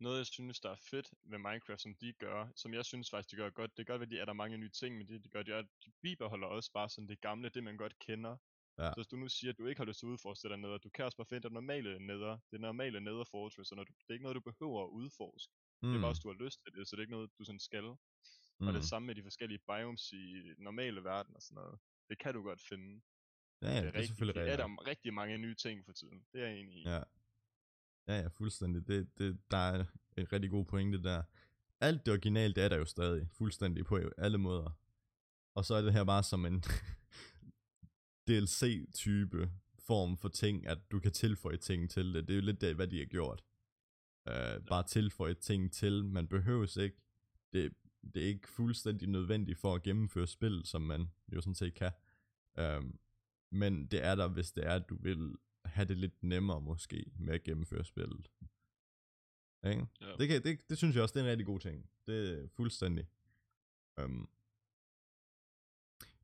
noget jeg synes, der er fedt med Minecraft, som de gør, som jeg synes faktisk, de gør godt, det gør, at de er der mange nye ting, men det de gør, det er, at de bibeholder også bare sådan det gamle, det man godt kender. Ja. Så hvis du nu siger, at du ikke har lyst til at udforske det dernede, du kan også bare finde det normale neder, det normale neder fortress, og når du, det er ikke noget, du behøver at udforske. mm, Det er bare, hvis du har lyst til det, så det er ikke noget, du sådan skal. Mm. Og mm. det samme med de forskellige biomes i normale verden og sådan noget. Det kan du godt finde. Ja, ja, det er, rigtig, selvfølgelig det er der rigtig mange nye ting for tiden. Det er jeg enig i. Ja. Ja, ja, fuldstændig. Det, det, der er en rigtig god pointe der. Alt det originale, det er der jo stadig. Fuldstændig på alle måder. Og så er det her bare som en DLC-type form for ting, at du kan tilføje ting til det. Det er jo lidt det, hvad de har gjort. Uh, bare tilføje ting til. Man behøves ikke. Det, det er ikke fuldstændig nødvendigt for at gennemføre spil, som man jo sådan set kan. Um, men det er der, hvis det er, at du vil have det lidt nemmere måske med at gennemføre spillet. Ikke? Ja. Det, kan, det, det synes jeg også, det er en rigtig god ting. Det er fuldstændig. Um,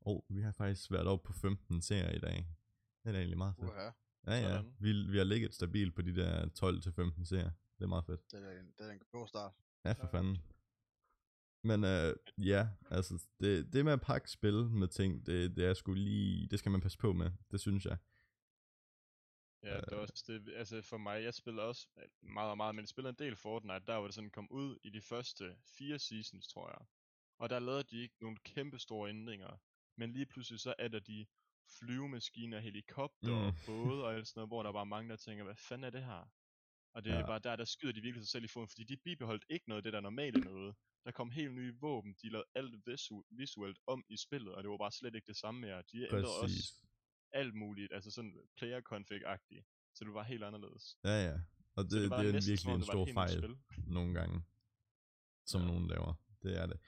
og vi har faktisk været oppe på 15 serier i dag. Det er da egentlig meget fedt. Uha, Ja, ja. sådan. Vi, vi har ligget stabilt på de der 12-15 serier. Det er meget fedt. det er, en, det er en god start. Ja, for fanden. Men øh, ja, altså, det, det med at pakke spil med ting, det, det er sgu lige, det skal man passe på med, det synes jeg. Ja, det er også det, altså for mig, jeg spiller også meget og meget, men jeg spiller en del Fortnite, der hvor det sådan kom ud i de første fire seasons, tror jeg. Og der lavede de ikke nogle kæmpe store ændringer, men lige pludselig så er der de flyvemaskiner, helikopter, Mm. både og alt sådan noget, hvor der bare mange, der tænker, hvad fanden er det her? Og det er Ja. bare der, der skyder de virkelig sig selv i foden, fordi de bibeholdt ikke noget af det der normale noget. Der kom helt nye våben, de lavede alt visu- visuelt om i spillet, og det var bare slet ikke det samme mere. De ændrede også alt muligt, altså sådan player config-agtigt. Så det var helt anderledes. Ja, ja. Og det, så det, det er næsten virkelig som en stor fejl nogle gange, som Ja. nogen laver. Det er det.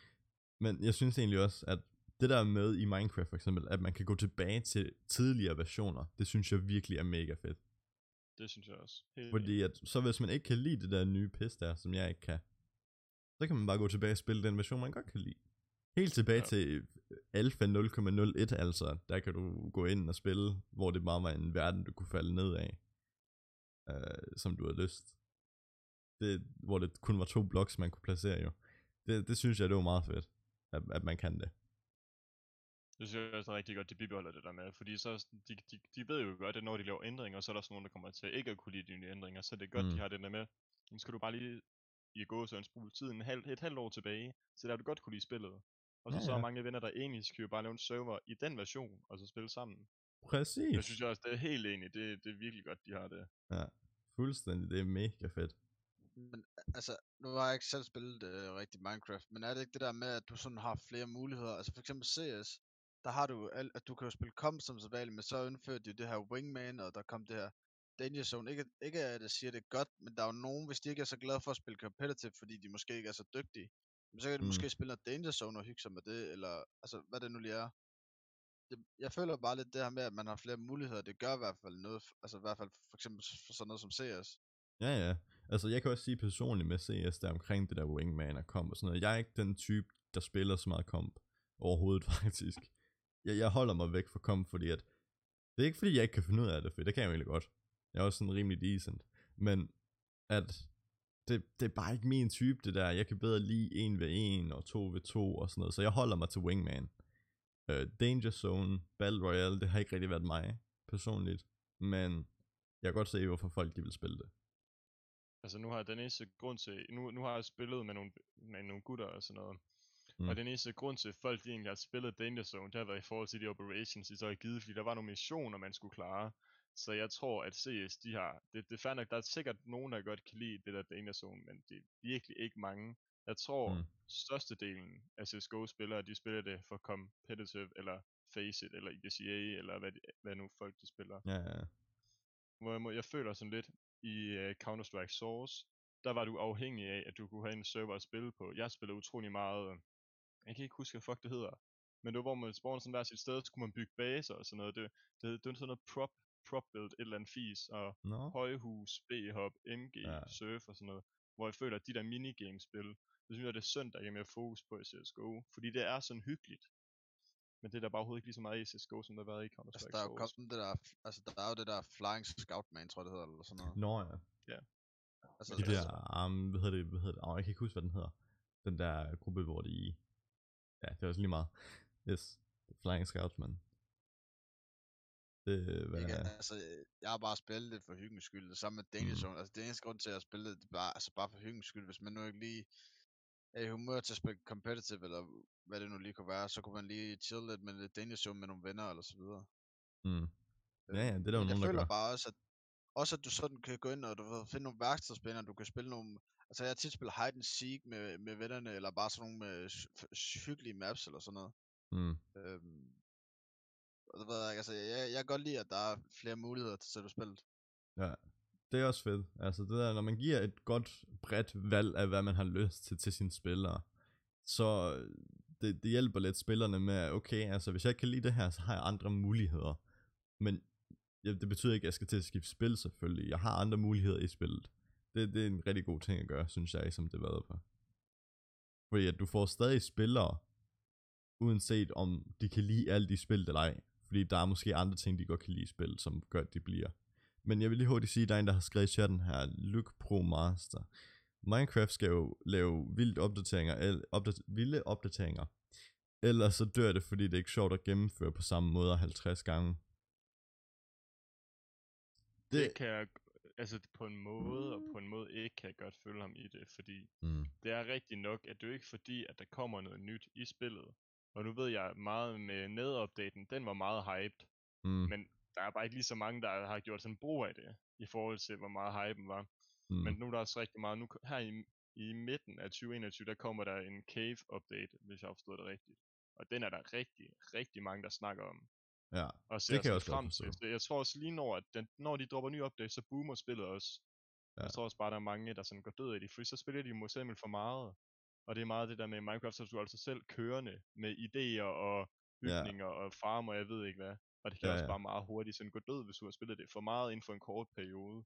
Men jeg synes egentlig også, at det der med i Minecraft for eksempel, at man kan gå tilbage til tidligere versioner, det synes jeg virkelig er mega fedt. Det synes jeg også. Helt Fordi at, så hvis man ikke kan lide det der nye pis der, som jeg ikke kan, så kan man bare gå tilbage og spille den version, man godt kan lide. Helt tilbage ja. Til alfa 0,01 altså, der kan du gå ind og spille, hvor det bare var en verden, du kunne falde ned af, øh, som du havde lyst. Det, hvor det kun var to blocks, man kunne placere jo. Det, det synes jeg, det var meget fedt, at, at man kan det. Det synes jeg også er rigtig godt, de bibeholder det der med, fordi så, de, de, de ved jo godt, at når de laver ændringer, så er der også nogen, der kommer til ikke at kunne lide de nye ændringer, så det er godt, Mm. de har det der med, nu skal du bare lige i gåsøjne spole tiden en halv, et halvt år tilbage, så der du godt kunne lide spillet. Og så, Ja, så er ja. mange venner, der er enige, så kan vi bare lave en server i den version, og så spille sammen. Præcis. Jeg synes jeg også, det er helt enig, det, det er virkelig godt, de har det. Ja, fuldstændig. Det er mega fedt. Men altså, nu har jeg ikke selv spillet øh, rigtig Minecraft, men er det ikke det der med, at du sådan har flere muligheder? Altså for eksempel CS, der har du, al- at du kan jo spille komp som så vanligt, men så indførte de det her Wingman, og der kom det her Danger Zone. Ikke, ikke at jeg siger det er godt, men der er jo nogen, hvis de ikke er så glade for at spille competitive, fordi de måske ikke er så dygtige, men så kan de Mm. måske spille noget Danger Zone og hygge sig med det, eller altså hvad det nu lige er. Det, jeg føler bare lidt det her med, at man har flere muligheder, det gør i hvert fald noget, altså i hvert fald for eksempel for sådan noget som CS. Ja, ja. Altså, jeg kan også sige personligt med CS, der omkring det der wingman og komp og sådan noget. Jeg er ikke den type, der spiller så meget komp overhovedet, (laughs) faktisk. Jeg, jeg holder mig væk fra kom, fordi at... Det er ikke fordi, jeg ikke kan finde ud af det, for det kan jeg jo egentlig godt. Jeg er også sådan rimelig decent. Men at det, det er bare ikke min type, det der. Jeg kan bedre lide 1 ved 1 og 2 ved 2 og sådan noget. Så jeg holder mig til wingman. Uh, Danger Zone, Battle Royale, det har ikke rigtig været mig, personligt. Men jeg kan godt se, hvorfor folk de vil spille det. Altså nu har jeg den eneste grund til, nu, nu har jeg spillet med nogle, med nogle gutter og sådan noget, Mm. Og den eneste grund til, at folk de egentlig har spillet Danger Zone, det har været i forhold til de operations, de så har givet, fordi der var nogle missioner, man skulle klare. Så jeg tror, at CS, de har, det, det er nok, der er sikkert nogen, der godt kan lide det der Danger Zone, men det er virkelig ikke mange. Jeg tror, Mm. størstedelen af CSGO-spillere, de spiller det for competitive, eller Faceit, eller IDCA, eller hvad, de, hvad nu folk de spiller. Ja, ja. Hvor jeg, føler sådan lidt, i uh, Counter-Strike Source, der var du afhængig af, at du kunne have en server at spille på. Jeg spillede utrolig meget, jeg kan ikke huske, hvad fuck det hedder, men det var, hvor man spawner sådan hver sit sted, så kunne man bygge baser og sådan noget. Det, det, det var sådan noget prop, prop build, et eller andet fis, og Nå? højhus, B-hop, MG, Ja. ja. surf og sådan noget. Hvor jeg føler, at de der minigamespil, det synes jeg, det er synd, der ikke er mere fokus på i CSGO. Fordi det er sådan hyggeligt. Men det er der bare overhovedet ikke lige så meget i CSGO, som der har været i Altså, Counter-Strike der er jo kommet det der, altså, der er jo det der Flying Scoutman, tror jeg det hedder, eller sådan noget. Nå ja. Altså, De Altså, der, um, hvad hedder det, hvad hedder det? Oh, jeg kan ikke huske, hvad den hedder. Den der gruppe, hvor de... Ja, det er også lige meget. Yes. Flying Scoutsman. Det, hvad ikke, altså, jeg har bare spillet det for hyggens skyld, det samme med Danger Mm. Altså, det eneste grund til at spille det, det bare, altså, bare for hyggens skyld. Hvis man nu ikke lige er i humør til at spille competitive, eller hvad det nu lige kunne være, så kunne man lige chill lidt med lidt Danger Zone med nogle venner, eller så videre. Mm. Ja, ja, det er der jo Men jeg nogen, der føler gør. bare også, at også at du sådan kan gå ind og du ved, finde nogle værkstedsspillere, du kan spille nogle... Altså jeg har tit spillet hide and seek med, med vennerne, eller bare sådan nogle med f- hyggelige maps eller sådan noget. Mm. Øhm, og det ved jeg altså jeg, jeg kan godt lide, at der er flere muligheder til at du spillet. Ja, det er også fedt. Altså det der, når man giver et godt, bredt valg af, hvad man har lyst til til sine spillere, så øh, det, det hjælper lidt spillerne med, okay, altså hvis jeg ikke kan lide det her, så har jeg andre muligheder. Men ja, det betyder ikke, at jeg skal til at skifte spil selvfølgelig. Jeg har andre muligheder i spillet. Det, det er en rigtig god ting at gøre, synes jeg, som det været på. Fordi at du får stadig spillere, uanset om de kan lide alt i spillet eller ej. Fordi der er måske andre ting, de godt kan lide i spillet, som gør, at de bliver. Men jeg vil lige hurtigt sige, at der er en, der har skrevet i chatten her, Luke Pro Master. Minecraft skal jo lave vildt opdateringer, el, opdat- vilde opdateringer. Ellers så dør det, fordi det er ikke sjovt at gennemføre på samme måde 50 gange. Det, det kan jeg, altså på en måde, og på en måde ikke, kan jeg godt følge ham i det, fordi mm, det er rigtigt nok, at det er jo ikke fordi, at der kommer noget nyt i spillet. Og nu ved jeg meget med nedopdaten, den var meget hyped, mm, men der er bare ikke lige så mange, der har gjort sådan brug af det, i forhold til, hvor meget hypen var. mm, Men nu er der også rigtig meget, nu her i, i midten af 2021, der kommer der en cave update, hvis jeg har forstået det rigtigt. Og den er der rigtig, rigtig mange, der snakker om. Ja, Og ser det kan jeg også frem til. Så jeg tror også lige når, at den, når de dropper nye updates, så boomer spillet også. Ja. Jeg tror også bare, der er mange, der sådan går død af det, fordi så spiller de måske simpelthen for meget. Og det er meget det der med Minecraft, så er du altså selv kørende med idéer og bygninger ja. og farmer, og jeg ved ikke hvad. Og det kan Ja, også ja. bare meget hurtigt sådan gå død, hvis du har spillet det for meget inden for en kort periode.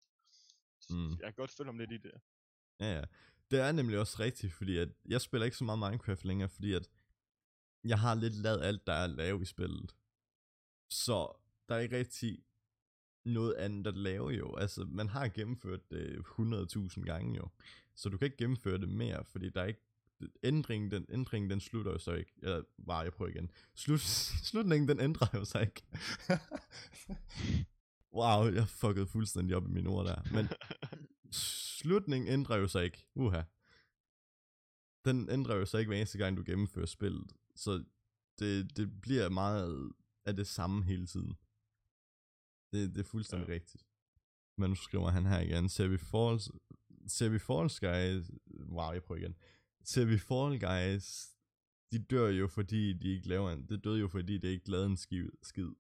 Så Mm. Jeg kan godt følge ham lidt i det. Ja, ja. Det er nemlig også rigtigt, fordi at jeg spiller ikke så meget Minecraft længere, fordi at jeg har lidt lavet alt, der er at lave i spillet. Så der er ikke rigtig noget andet at lave jo. Altså, man har gennemført det 100.000 gange jo. Så du kan ikke gennemføre det mere, fordi der er ikke... Ændringen, den, ændringen, den slutter jo så ikke. Eller, bare, jeg prøver igen. Slut, (laughs) slutningen, den ændrer jo sig ikke. (laughs) wow, jeg fuckede fuldstændig op i mine ord der. Men slutningen ændrer jo sig ikke. Uha. Den ændrer jo sig ikke hver eneste gang, du gennemfører spillet. Så det, det bliver meget af det samme hele tiden. Det, det er fuldstændig ja. Rigtigt. Men nu skriver han her igen. Ser vi Falls, ser vi Falls Guys... Wow, jeg prøver igen. Ser vi Fall Guys... De dør jo, fordi de ikke laver en... Det døde jo, fordi de ikke lavede en skid.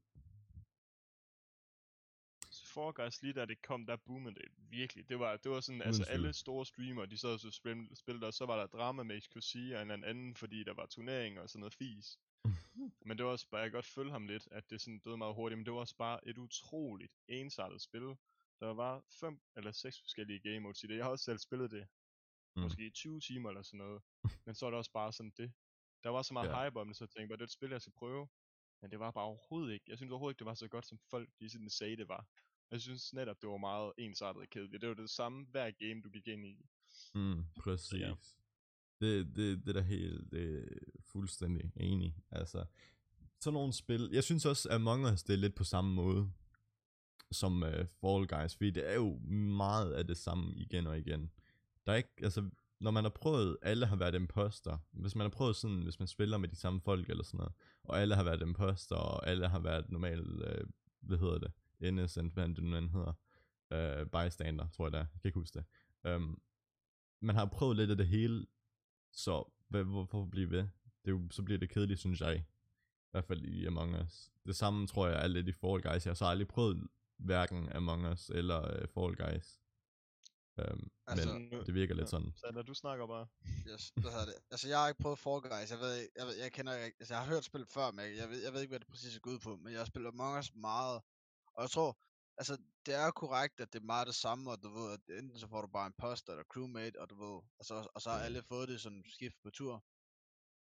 Fall Guys lige da det kom, der boomede det virkelig. Det var, det var sådan, Uden altså tvivl. alle store streamere, de sad og spillede, og så var der drama med XQC og en eller anden, fordi der var turnering og sådan noget fis. (laughs) Men det var også bare, jeg kan godt følge ham lidt, at det sådan døde meget hurtigt, men det var også bare et utroligt ensartet spil. Der var fem eller seks forskellige game modes i det. Jeg har også selv spillet det. Mm. Måske i 20 timer eller sådan noget. Men så er det også bare sådan det. Der var så meget Ja. hype om det, så jeg tænkte det er et spil, jeg skal prøve. Men det var bare overhovedet ikke. Jeg synes overhovedet ikke, det var så godt, som folk de sådan sagde, det var. Jeg synes netop, det var meget ensartet og kedeligt. Det var det samme hver game, du gik ind i. Mm, præcis. ja. Det, det, det er da helt det er fuldstændig enig. Altså, sådan nogle spil. Jeg synes også, at Among Us det er lidt på samme måde som uh, Fall Guys, fordi det er jo meget af det samme igen og igen. Der er ikke, altså, når man har prøvet, alle har været imposter, hvis man har prøvet sådan, hvis man spiller med de samme folk eller sådan noget, og alle har været imposter, og alle har været normal, øh, hvad hedder det, innocent, hvad det nu end hedder, øh, bystander, tror jeg det er, jeg kan ikke huske det. Um, man har prøvet lidt af det hele, så hvad, hvorfor blive ved? Det er jo, så bliver det kedeligt, synes jeg. I hvert fald i Among Us. Det samme tror jeg er lidt i Fall Guys. Jeg har så aldrig prøvet hverken Among Us eller uh, Fall Guys. Um, Altså, men det virker lidt sådan. Så når du snakker bare. Yes, hvad hedder det? Altså, jeg har ikke prøvet Fall Guys. Jeg ved, jeg, ved, jeg kender ikke, altså, jeg har hørt spillet før, men jeg ved, jeg ved ikke, hvad det præcis er gået ud på. Men jeg har spillet Among Us meget. Og jeg tror, altså, det er korrekt, at det er meget det samme, og du ved, at enten så får du bare en post eller crewmate, og du ved, og så, og så har alle fået det sådan skift på tur.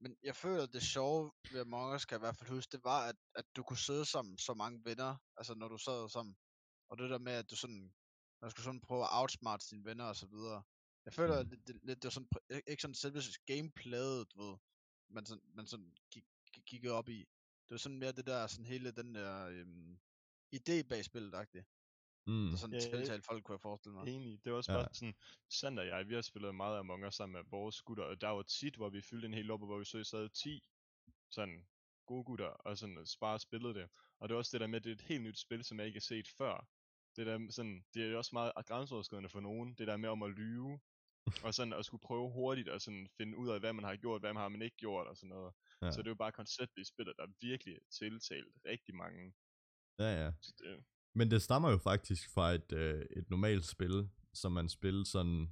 Men jeg føler, at det sjove ved Among Us, kan jeg i hvert fald huske, det var, at, at du kunne sidde sammen så mange venner, altså når du sad sammen. Og det der med, at du sådan, man skulle sådan prøve at outsmart sine venner og så videre. Jeg føler Mm. mm. det, lidt, det var sådan, ikke- sådan selve gameplayet, du ved, man sådan, man sådan gik, gik, kiggede op i. Det var sådan mere det der, sådan hele den der øhm, idé bag spillet, agtigt. Mm. Der sådan Ja, tiltalte folk, kunne jeg forestille mig. Enig. Det var også Ja. bare sådan, Sander og jeg, vi har spillet meget Among Us sammen med vores gutter, og der var tit, hvor vi fyldte en hel loppe, hvor vi så sad 10 sådan gode gutter, og sådan bare spillede det. Og det er også det der med, at det er et helt nyt spil, som jeg ikke har set før. Det der sådan, det er også meget grænseoverskridende for nogen, det der med om at lyve, (laughs) og sådan at skulle prøve hurtigt at sådan finde ud af, hvad man har gjort, hvad man har man ikke gjort, og sådan noget. Ja. Så det er jo bare konceptet i spillet, der virkelig tiltalt rigtig mange. Ja, ja. Så det, Men det stammer jo faktisk fra et, øh, et normalt spil, som man spillede sådan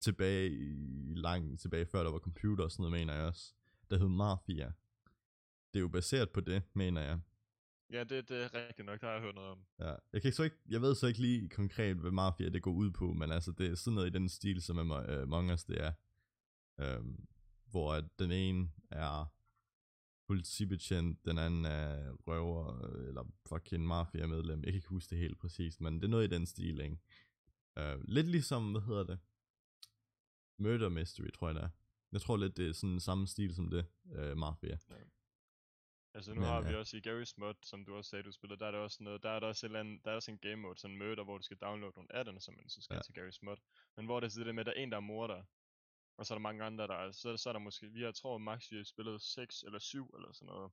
tilbage i langt tilbage, før der var computer og sådan noget, mener jeg også. Der hed Mafia. Det er jo baseret på det, mener jeg. ja, det, det er rigtigt nok, der har jeg hørt noget om. Ja. Jeg, kan så ikke, jeg ved så ikke lige konkret, hvad Mafia det går ud på, men altså det er sådan noget i den stil, som øh, Among Us det er. Øhm, hvor den ene er politibetjent, den anden er røver, øh, eller fucking mafia-medlem. Jeg kan ikke huske det helt præcist, men det er noget i den stil, ikke? Øh, lidt ligesom, hvad hedder det? Murder Mystery, tror jeg det er. Jeg tror lidt, det er sådan samme stil som det, øh, Mafia. Altså nu Men, har vi ja. også i Gary's Mod, som du også sagde, du spiller, der er der også noget, der er der også, et eller andet, der er også en game mode, sådan en murder, hvor du skal downloade nogle add som man så skal Ja. ja. til Gary's Mod. Men hvor det er det med, at der er en, der er morder, og så er der mange andre, der er, så, så er der måske, vi har tror max, vi har spillet 6 eller 7 eller sådan noget.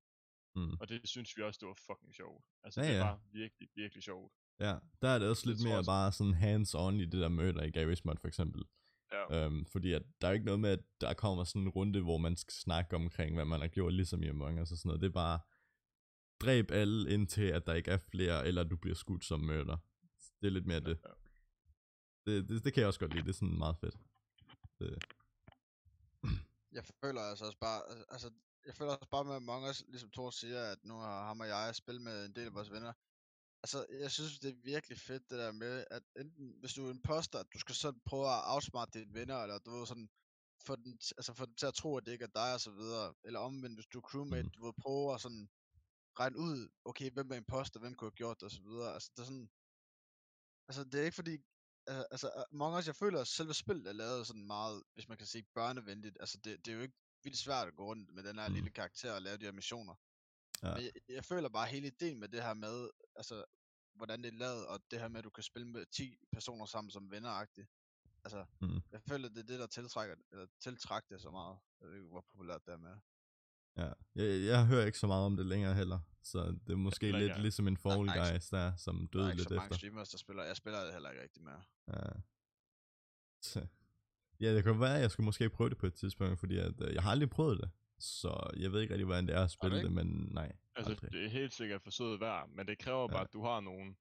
Mm. Og det synes vi også, det var fucking sjovt. Altså Ja, det ja. var virkelig, virkelig sjovt. Ja, der er det også Det lidt mere jeg bare sådan hands-on i det der murder i Gary's Mod for eksempel. Ja. Øhm, fordi at der er ikke noget med, at der kommer sådan en runde, hvor man skal snakke omkring, hvad man har gjort, ligesom i Among Us og sådan noget. Det er bare, dræb alle indtil, at der ikke er flere, eller du bliver skudt som mørder. Det er lidt mere det. Ja. Det, det. det kan jeg også godt lide, det er sådan meget fedt. Det, Jeg føler altså også bare, al- altså, jeg føler også bare med Among Us, ligesom Thor siger, at nu har ham og jeg spillet med en del af vores venner. Altså, jeg synes, det er virkelig fedt det der med, at enten, hvis du er imposter, at du skal sådan prøve at outsmarte dine venner, eller du ved sådan, få, den, altså få dem til at tro, at det ikke er dig og så videre. Eller omvendt, hvis du er crewmate, Mhm. du vil prøve at sådan regne ud, okay, hvem er imposter, hvem kunne have gjort det og så videre. Altså, det er sådan, altså, det er ikke fordi, øh, altså, Among Us, jeg føler, at selve spillet er lavet sådan meget, hvis man kan sige, børnevenligt. Altså, det, det er jo ikke vildt svært at gå rundt med den her Mm. lille karakter og lave de her missioner. Ja. Men jeg, jeg føler bare hele ideen med det her med, altså, hvordan det er lavet, og det her med, at du kan spille med 10 personer sammen som venner-agtigt. Altså, Mm. jeg føler, det er det, der tiltrækker, eller tiltrækker det så meget. Jeg ved ikke, hvor populært det er med. Ja. Jeg, jeg hører ikke så meget om det længere heller, så det er måske lidt ikke. ligesom en Fall Der er Guys der, som Der er døde ikke lidt så mange efter. streamers, der spiller. Jeg spiller det heller ikke rigtig mere. Ja. (laughs) Ja, det kan være, at jeg skulle måske prøve det på et tidspunkt, fordi at, øh, jeg har aldrig prøvet det. Så jeg ved ikke rigtig, hvordan det er at spille det, ikke? men nej, Altså aldrig. det er helt sikkert forsøget værd, men det kræver Ja. bare, at du har nogen.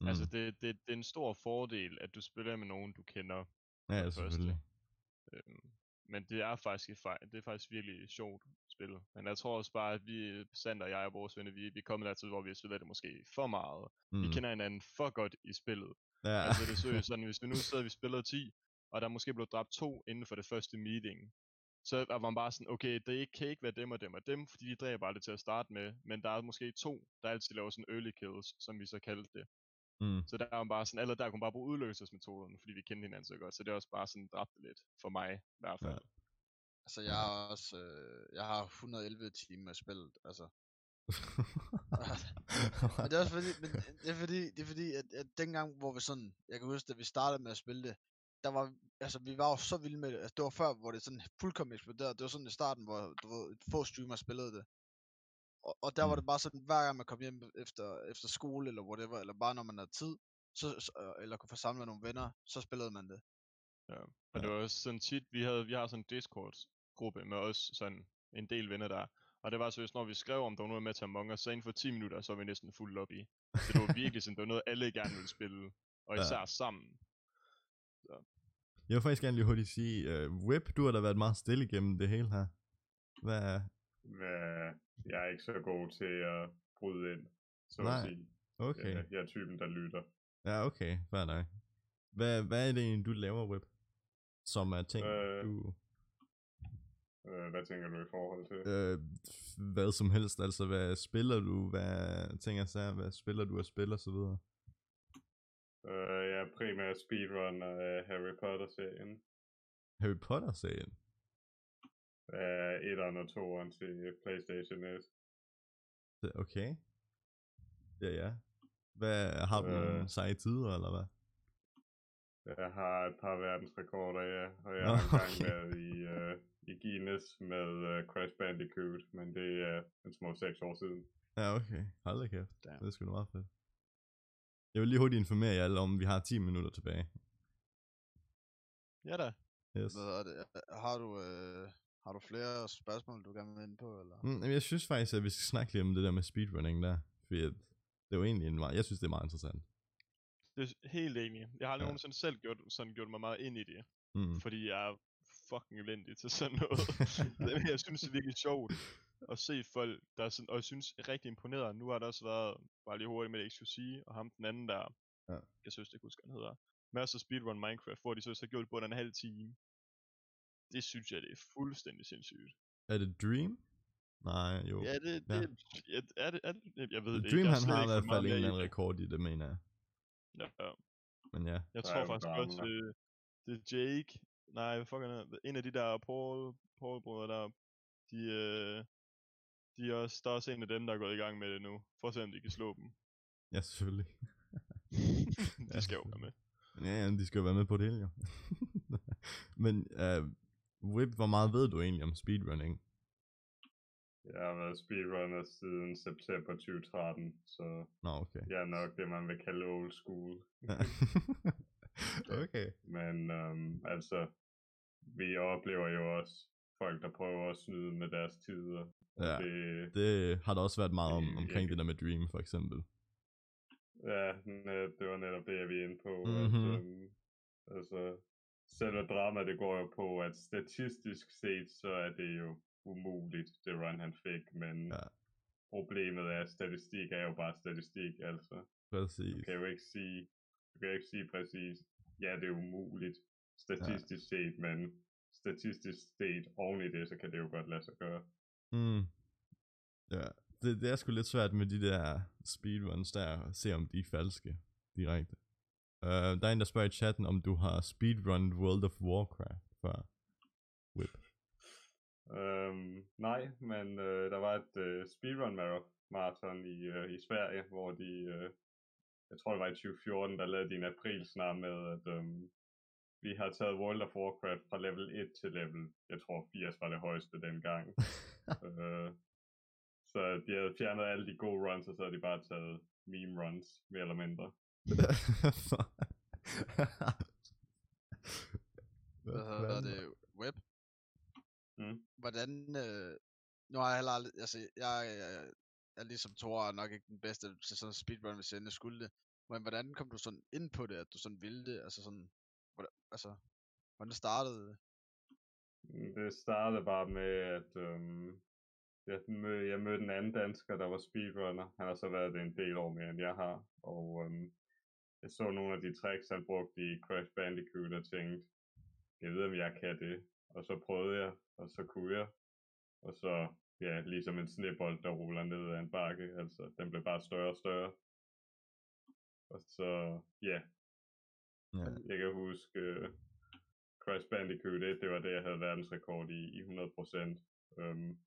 Mm. Altså det, det, det er en stor fordel, at du spiller med nogen, du kender. ja, det selvfølgelig. Øhm, men det er faktisk et fej- det er faktisk virkelig sjovt spil. Men jeg tror også bare, at vi, Sander og jeg og vores venner, vi, vi er kommet dertil, hvor vi har spillet det måske for meget. Mm. Vi kender hinanden for godt i spillet. Ja, Altså det er seriøst (laughs) sådan, hvis vi nu sidder, vi spiller 10, og der måske blev dræbt to inden for det første meeting, så er man bare sådan, okay, det kan ikke være dem og dem og dem, fordi de dræber aldrig til at starte med, men der er måske to, der altid laver sådan early kills, som vi så kaldte det. Mm. Så der er man bare sådan, eller der kunne man bare bruge udløsningsmetoden, fordi vi kendte hinanden så godt, så det er også bare sådan dræbt lidt, for mig i hvert fald. Ja. Altså, jeg har også, øh, jeg har 111 timer spillet, altså. (laughs) Men det er også fordi, men det er fordi, det er fordi at, at dengang, hvor vi sådan, jeg kan huske, da vi startede med at spille det, der var, altså vi var jo så vilde med det, altså det var før, hvor det sådan fuldkommen eksploderede, det var sådan i starten, hvor du ved, få streamere spillede det. Og, og der var Mm. det bare sådan, hver gang man kom hjem efter, efter skole eller whatever, eller bare når man havde tid, så, så, øh, eller kunne få samlet nogle venner, så spillede man det. Ja. Og det var også sådan tit, vi, havde, vi har sådan en Discord-gruppe med os, sådan en del venner der. Og det var seriøst, når vi skrev om, der var noget med til Among Us, så inden for 10 minutter, så var vi næsten fuld lobby. Så det var virkelig sådan, det var noget, alle gerne ville spille. (laughs) Og Ja. især sammen. Jeg vil faktisk gerne lige hurtigt sige, uh, Whip, du har da været meget stille igennem det hele her. Hvad Hvad- Jeg er ikke så god til at bryde ind, så Nej, at sige. Okay. Jeg, jeg er typen, der lytter. Ja, okay. Fair nok. Hvad, hvad er det egentlig, du laver, Whip? Som er ting, Øh, du... Øh, hvad tænker du i forhold til? Øh, hvad som helst, altså hvad spiller du, hvad ting er så, hvad spiller du og spiller så videre. Øh, jeg er primært speedrunner af Harry Potter-serien. Harry Potter-serien. Af 1'eren og 2'eren til Playstation 1. Det- Okay. Ja, ja. Hvad, har du nogle Øh. seje tider, eller hvad? Jeg har et par verdensrekorder, ja. Og jeg har engang okay. været i, uh, i Guinness med uh, Crash Bandicoot, men det er en små 6 år siden. Ja, okay. Hold da kæft. Damn. Det er sgu da meget fedt. Jeg vil lige hurtigt informere jer alle om, vi har 10 minutter tilbage. Ja da. Yes. Hvad er det? Har du, øh, har du flere spørgsmål, du gerne vil ind på, eller? Mm, jeg synes faktisk, at vi skal snakke lidt om det der med speedrunning der. Fordi at det er jo egentlig en meget, jeg synes, det er meget interessant. Det er helt enig. Jeg har aldrig Ja. nogensinde selv gjort, sådan gjort mig meget ind i det. Mm. Fordi jeg er fucking elendig til sådan noget. (laughs) Men jeg synes, det er virkelig sjovt at se folk, der er sådan, og jeg synes er rigtig imponeret. Nu har der også været, bare lige hurtigt med det, XQC, og ham den anden der, Ja. jeg synes, det kunne huske, han hedder, Master Speedrun Minecraft, hvor de så har gjort på en halv time. Det synes jeg, det er fuldstændig sindssygt. Er det Dream? Nej, jo. Ja, det, Ja. det, ja. er, det, er det, jeg ved det ikke. Dream Jeg han har i hvert fald en eller anden rekord i det, mener jeg. Ja, ja. Men ja. Jeg tror er faktisk også, det, det er Jake. Nej, hvad fuck er det? En af de der Paul, Paul brødre der. De, øh, de er også, der er også en af dem, der er gået i gang med det nu. For at se, om de kan slå dem. Ja, selvfølgelig. (laughs) de skal jo være med. Ja, ja, de skal jo være med på det hele, jo. (laughs) Men uh, Whip, hvor meget ved du egentlig om speedrunning? Jeg har været speedrunner siden september 2013, så Nå, okay. jeg er nok det, man vil kalde old school. (laughs) okay. Men øhm, altså, vi oplever jo også folk, der prøver at snyde med deres tider. Ja, Det, det har der også været meget om, omkring virkelig- det der med Dream, for eksempel. ja, det var netop det, jeg vi er inde på. Mhm. At, øhm, altså, selve drama, det går jo på, at statistisk set, så er det jo umuligt, det run han fik, men Ja. problemet er, at statistik er jo bare statistik, altså. Præcis. Du kan jo ikke sige, du kan ikke sige præcis, ja, det er umuligt, statistisk ja. set, men statistisk set oven i det, så kan det jo godt lade sig gøre. Mm. Ja, det, det er sgu lidt svært med de der speedruns der, at se om de er falske direkte. Uh, der er en, der spørger i chatten, om du har speedrun World of Warcraft før. Whip. Øhm, nej, men øh, der var et øh, speedrun mara- marathon i, øh, i Sverige, hvor de, øh, jeg tror det var i 2014, der lavede de en april snart med, at øhm, vi har taget World of Warcraft fra level 1 til level, jeg tror 80 var det højeste dengang. (laughs) øh, så de havde fjernet alle de gode runs, og så havde de bare taget meme runs, mere eller mindre. Hvad hedder det? Web? Mm. Hvordan, øh, nu har jeg heller aldrig, altså jeg, jeg er ligesom Thor nok ikke den bedste til sådan en speedrun, hvis jeg endelig skulle det. Men hvordan kom du sådan ind på det, at du sådan ville det? Altså sådan, hvordan, altså, hvordan startede det? Mm, Det startede bare med, at øhm, jeg, mød, jeg mødte en anden dansker, der var speedrunner. Han har så været det en del år mere, end jeg har. Og øhm, jeg så nogle af de tricks, han brugte i Crash Bandicoot, og tænkte, jeg ved, om jeg kan det. Og så prøvede jeg, og så kunne jeg. Og så, ja, ligesom en snebold, der ruller ned ad en bakke. Altså, den blev bare større og større. Og så, ja, ja. jeg kan huske uh, Crash Bandicoot 1, det var det, jeg havde verdensrekord i, i 100%. Um,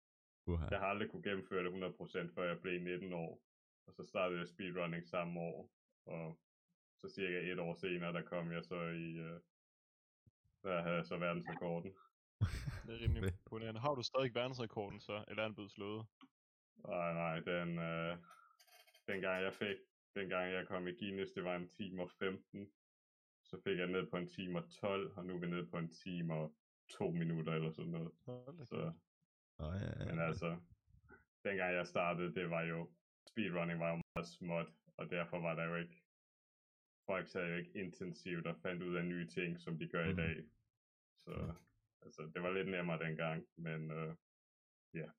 Uha. jeg har aldrig kunne gennemføre det 100%, før jeg blev 19 år. Og så startede jeg speedrunning samme år. Og så cirka et år senere, der kom jeg så i, uh, Der havde jeg så verdensrekorden. (laughs) Det er rimelig imponerende. Har du stadig verdensrekorden så, eller er den blevet slået? Nej, nej, den, øh, dengang jeg fik, dengang jeg kom i Guinness, det var en time og 15. Så fik jeg ned på en time og 12, og nu er vi nede på en time og 2 minutter eller sådan noget. Så. Oh, ja, ja, men altså, dengang jeg startede, det var jo, speedrunning var jo meget småt, og derfor var der jo ikke, folk sad jo ikke intensivt og fandt ud af nye ting, som de gør Mhm. i dag. Så, altså, det var lidt nemmere dengang, men øh, ja,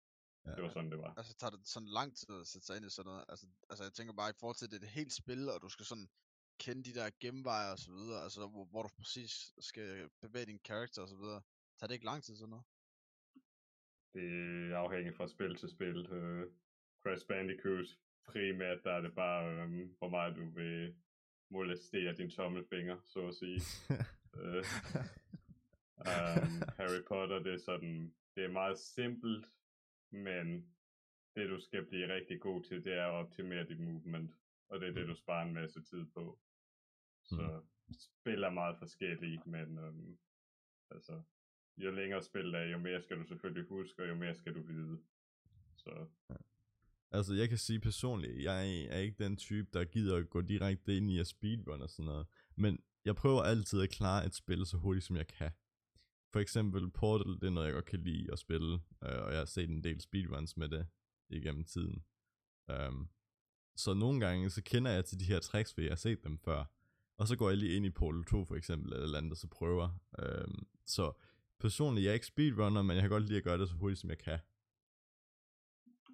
Ja. det var sådan, det var. Altså tager det sådan lang tid at sætte sig ind i sådan noget? Altså, altså jeg tænker bare i forhold til, at det er et helt spil, og du skal sådan kende de der genveje og så videre, altså hvor, hvor du præcis skal bevæge din karakter og så videre. Tager det ikke lang tid sådan noget? Det er afhængigt fra spil til spil. Øh, Crash Bandicoot primært, der er det bare, øh, hvor meget du vil molestere din tommelfinger, så at sige. (laughs) øh, um, Harry Potter, det er sådan, det er meget simpelt, men det du skal blive rigtig god til, det er at optimere dit movement, og det er det, du sparer en masse tid på. Så spil er meget forskellige, men øhm, altså, jo længere spil der er, jo mere skal du selvfølgelig huske, og jo mere skal du vide. Så Altså, jeg kan sige personligt, jeg er ikke den type, der gider at gå direkte ind i at speedrun og sådan noget. Men jeg prøver altid at klare et spil så hurtigt, som jeg kan. For eksempel Portal, det er noget, jeg godt kan lide at spille. øh, og jeg har set en del speedruns med det igennem tiden. Um, så nogle gange, så kender jeg til de her tricks, fordi jeg har set dem før. Og så går jeg lige ind i Portal 2 for eksempel, eller andet, og så prøver. Um, så personligt, jeg er ikke speedrunner, men jeg kan godt lide at gøre det så hurtigt, som jeg kan.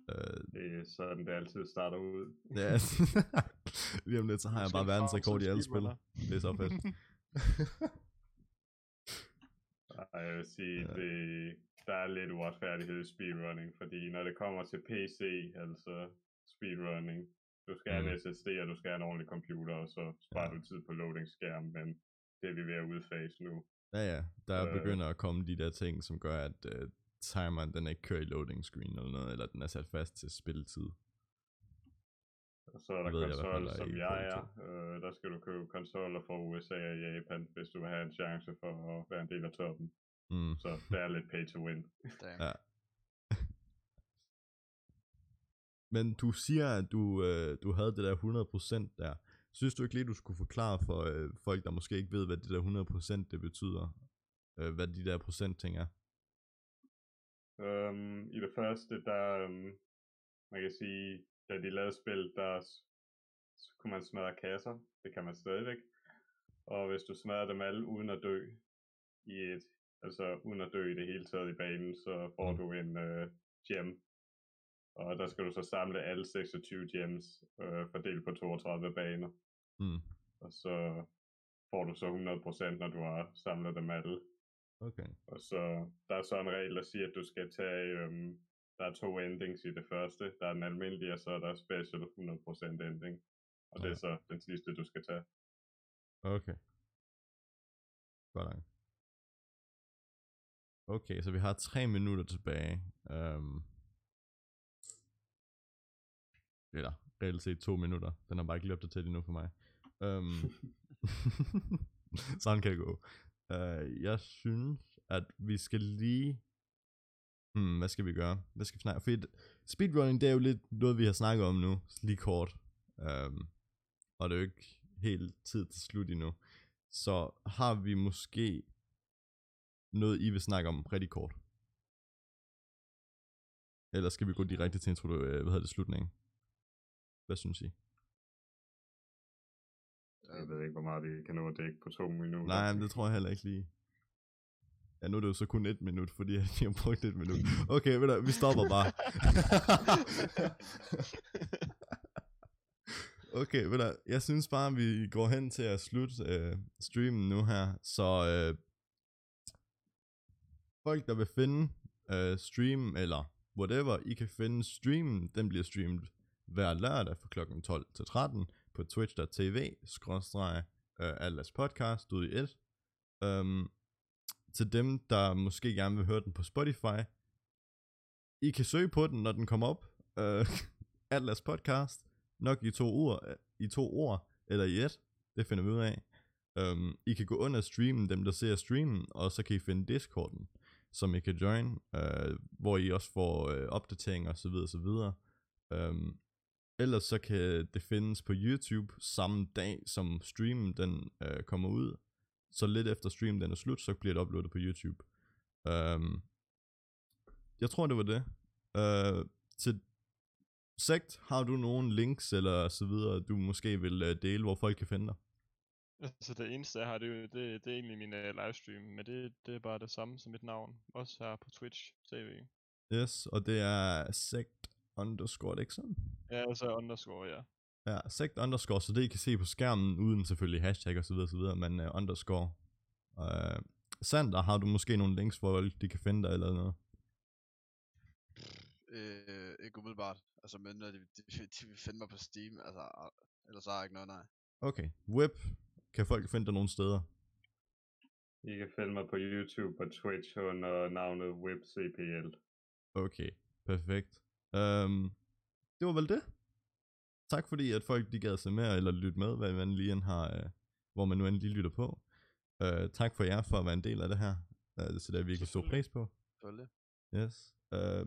Uh, det er sådan, det altid starter ud. Ja, (laughs) (laughs) lige om lidt, så har jeg bare en verdensrekord i alle spil. Det er så fedt. (laughs) Ej, jeg vil sige, Ja. det, der er lidt uretfærdighed i speedrunning, fordi når det kommer til PC, altså speedrunning, du skal have Mm. en SSD, og du skal have en ordentlig computer, og så sparer Ja. du tid på loading-skærm, men det er vi ved at udfase nu. Ja, ja. Der Øh. begynder at komme de der ting, som gør, at uh, timeren den ikke kører i loading screen eller noget, eller den er sat fast til spilletid. Og så er der konsol, der er som i jeg er. Øh, der skal du købe konsoller fra USA og Japan, hvis du vil have en chance for at være en del af toppen. Mm. Så det er lidt pay to win. Damn. Ja. (laughs) Men du siger, at du, øh, du havde det der 100% der. Synes du ikke lige, du skulle forklare for øh, folk, der måske ikke ved, hvad det der 100% det betyder? Øh, hvad de der procentting er? Um, I det første, der, um, man kan sige, da de lavede spil, der s- s- kunne man smadre kasser. Det kan man stadigvæk. Og hvis du smadrer dem alle uden at dø i et, altså uden at dø i det hele taget i banen, så får Mm. du en uh, gem. Og der skal du så samle alle 26 gems, uh, fordelt på 32 baner. Mm. Og så får du så 100%, når du har samlet dem alle. Okay. Og så der er så en regel, der siger, at du skal tage, øhm, der er to endings i det første. Der er den almindelige, og så er der special 100% ending. Og det er så den sidste, du skal tage. Okay. Godt nok. Okay, så vi har tre minutter tilbage. Um, eller reelt set to minutter. Den har bare ikke lige opdateret endnu for mig. Um, (laughs) sådan kan det gå. Uh, jeg synes, at vi skal lige... Hmm, hvad skal vi gøre? Hvad skal vi snakke? Fordi speedrunning, det er jo lidt noget, vi har snakket om nu. Lige kort. Um, og det er jo ikke helt tid til slut endnu. Så har vi måske noget, I vil snakke om rigtig kort? Eller skal vi gå direkte til introdu- øh, hvad hedder det, slutningen? Hvad synes I? Jeg ved ikke, hvor meget vi kan nå at dække på to minutter. Nej, men det tror jeg heller ikke lige. Ja, nu er det jo så kun et minut, fordi jeg lige har brugt et minut. Okay, ved du, vi stopper bare. (laughs) okay, ved du, jeg synes bare, vi går hen til at slutte øh, streamen nu her. Så øh, folk, der vil finde øh, streamen, eller whatever, I kan finde streamen, den bliver streamet hver lørdag fra klokken 12 til 13 på twitch.tv, skrådstreg øh, Atlas podcast ud i et. Um, til dem, der måske gerne vil høre den på Spotify, I kan søge på den, når den kommer op. Uh, (laughs) Atlas podcast, nok i to ord, øh, i to ord, eller i et, det finder vi ud af. Um, I kan gå under streamen, dem der ser streamen, og så kan I finde Discorden, som I kan join, uh, hvor I også får uh, opdateringer osv. osv. Um, ellers så kan det findes på YouTube samme dag, som streamen den uh, kommer ud. Så lidt efter streamen den er slut, så bliver det uploadet på YouTube. Um, jeg tror det var det. Uh, til Sekt, har du nogle links eller så videre, du måske vil uh, dele, hvor folk kan finde dig? Altså det eneste jeg har, det, er jo- det, det er egentlig min uh, livestream, men det, det er bare det samme som mit navn. Også her på Twitch TV. Yes, og det er sekt underscore, er det ikke sådan? Ja, altså underscore, ja. Ja, sekt underscore, så det I kan se på skærmen, uden selvfølgelig hashtag og så videre, så videre, men uh, underscore. Uh, Sander, har du måske nogle links, hvor de kan finde dig eller noget? Øh, ikke umiddelbart. Altså, men når de, de, de vil finde mig på Steam, altså, ellers så har jeg ikke noget, nej. Okay, web, kan folk finde dig nogle steder? I kan finde mig på YouTube og Twitch under navnet WebCPL. Okay, perfekt. Um, det var vel det. Tak fordi, at folk de gad se med, eller lytte med, hvad man lige har, uh, hvor man nu end lige lytter på. Uh, tak for jer for at være en del af det her. Uh, det sætter jeg virkelig stor pris på. Selvfølgelig. Yes. Uh,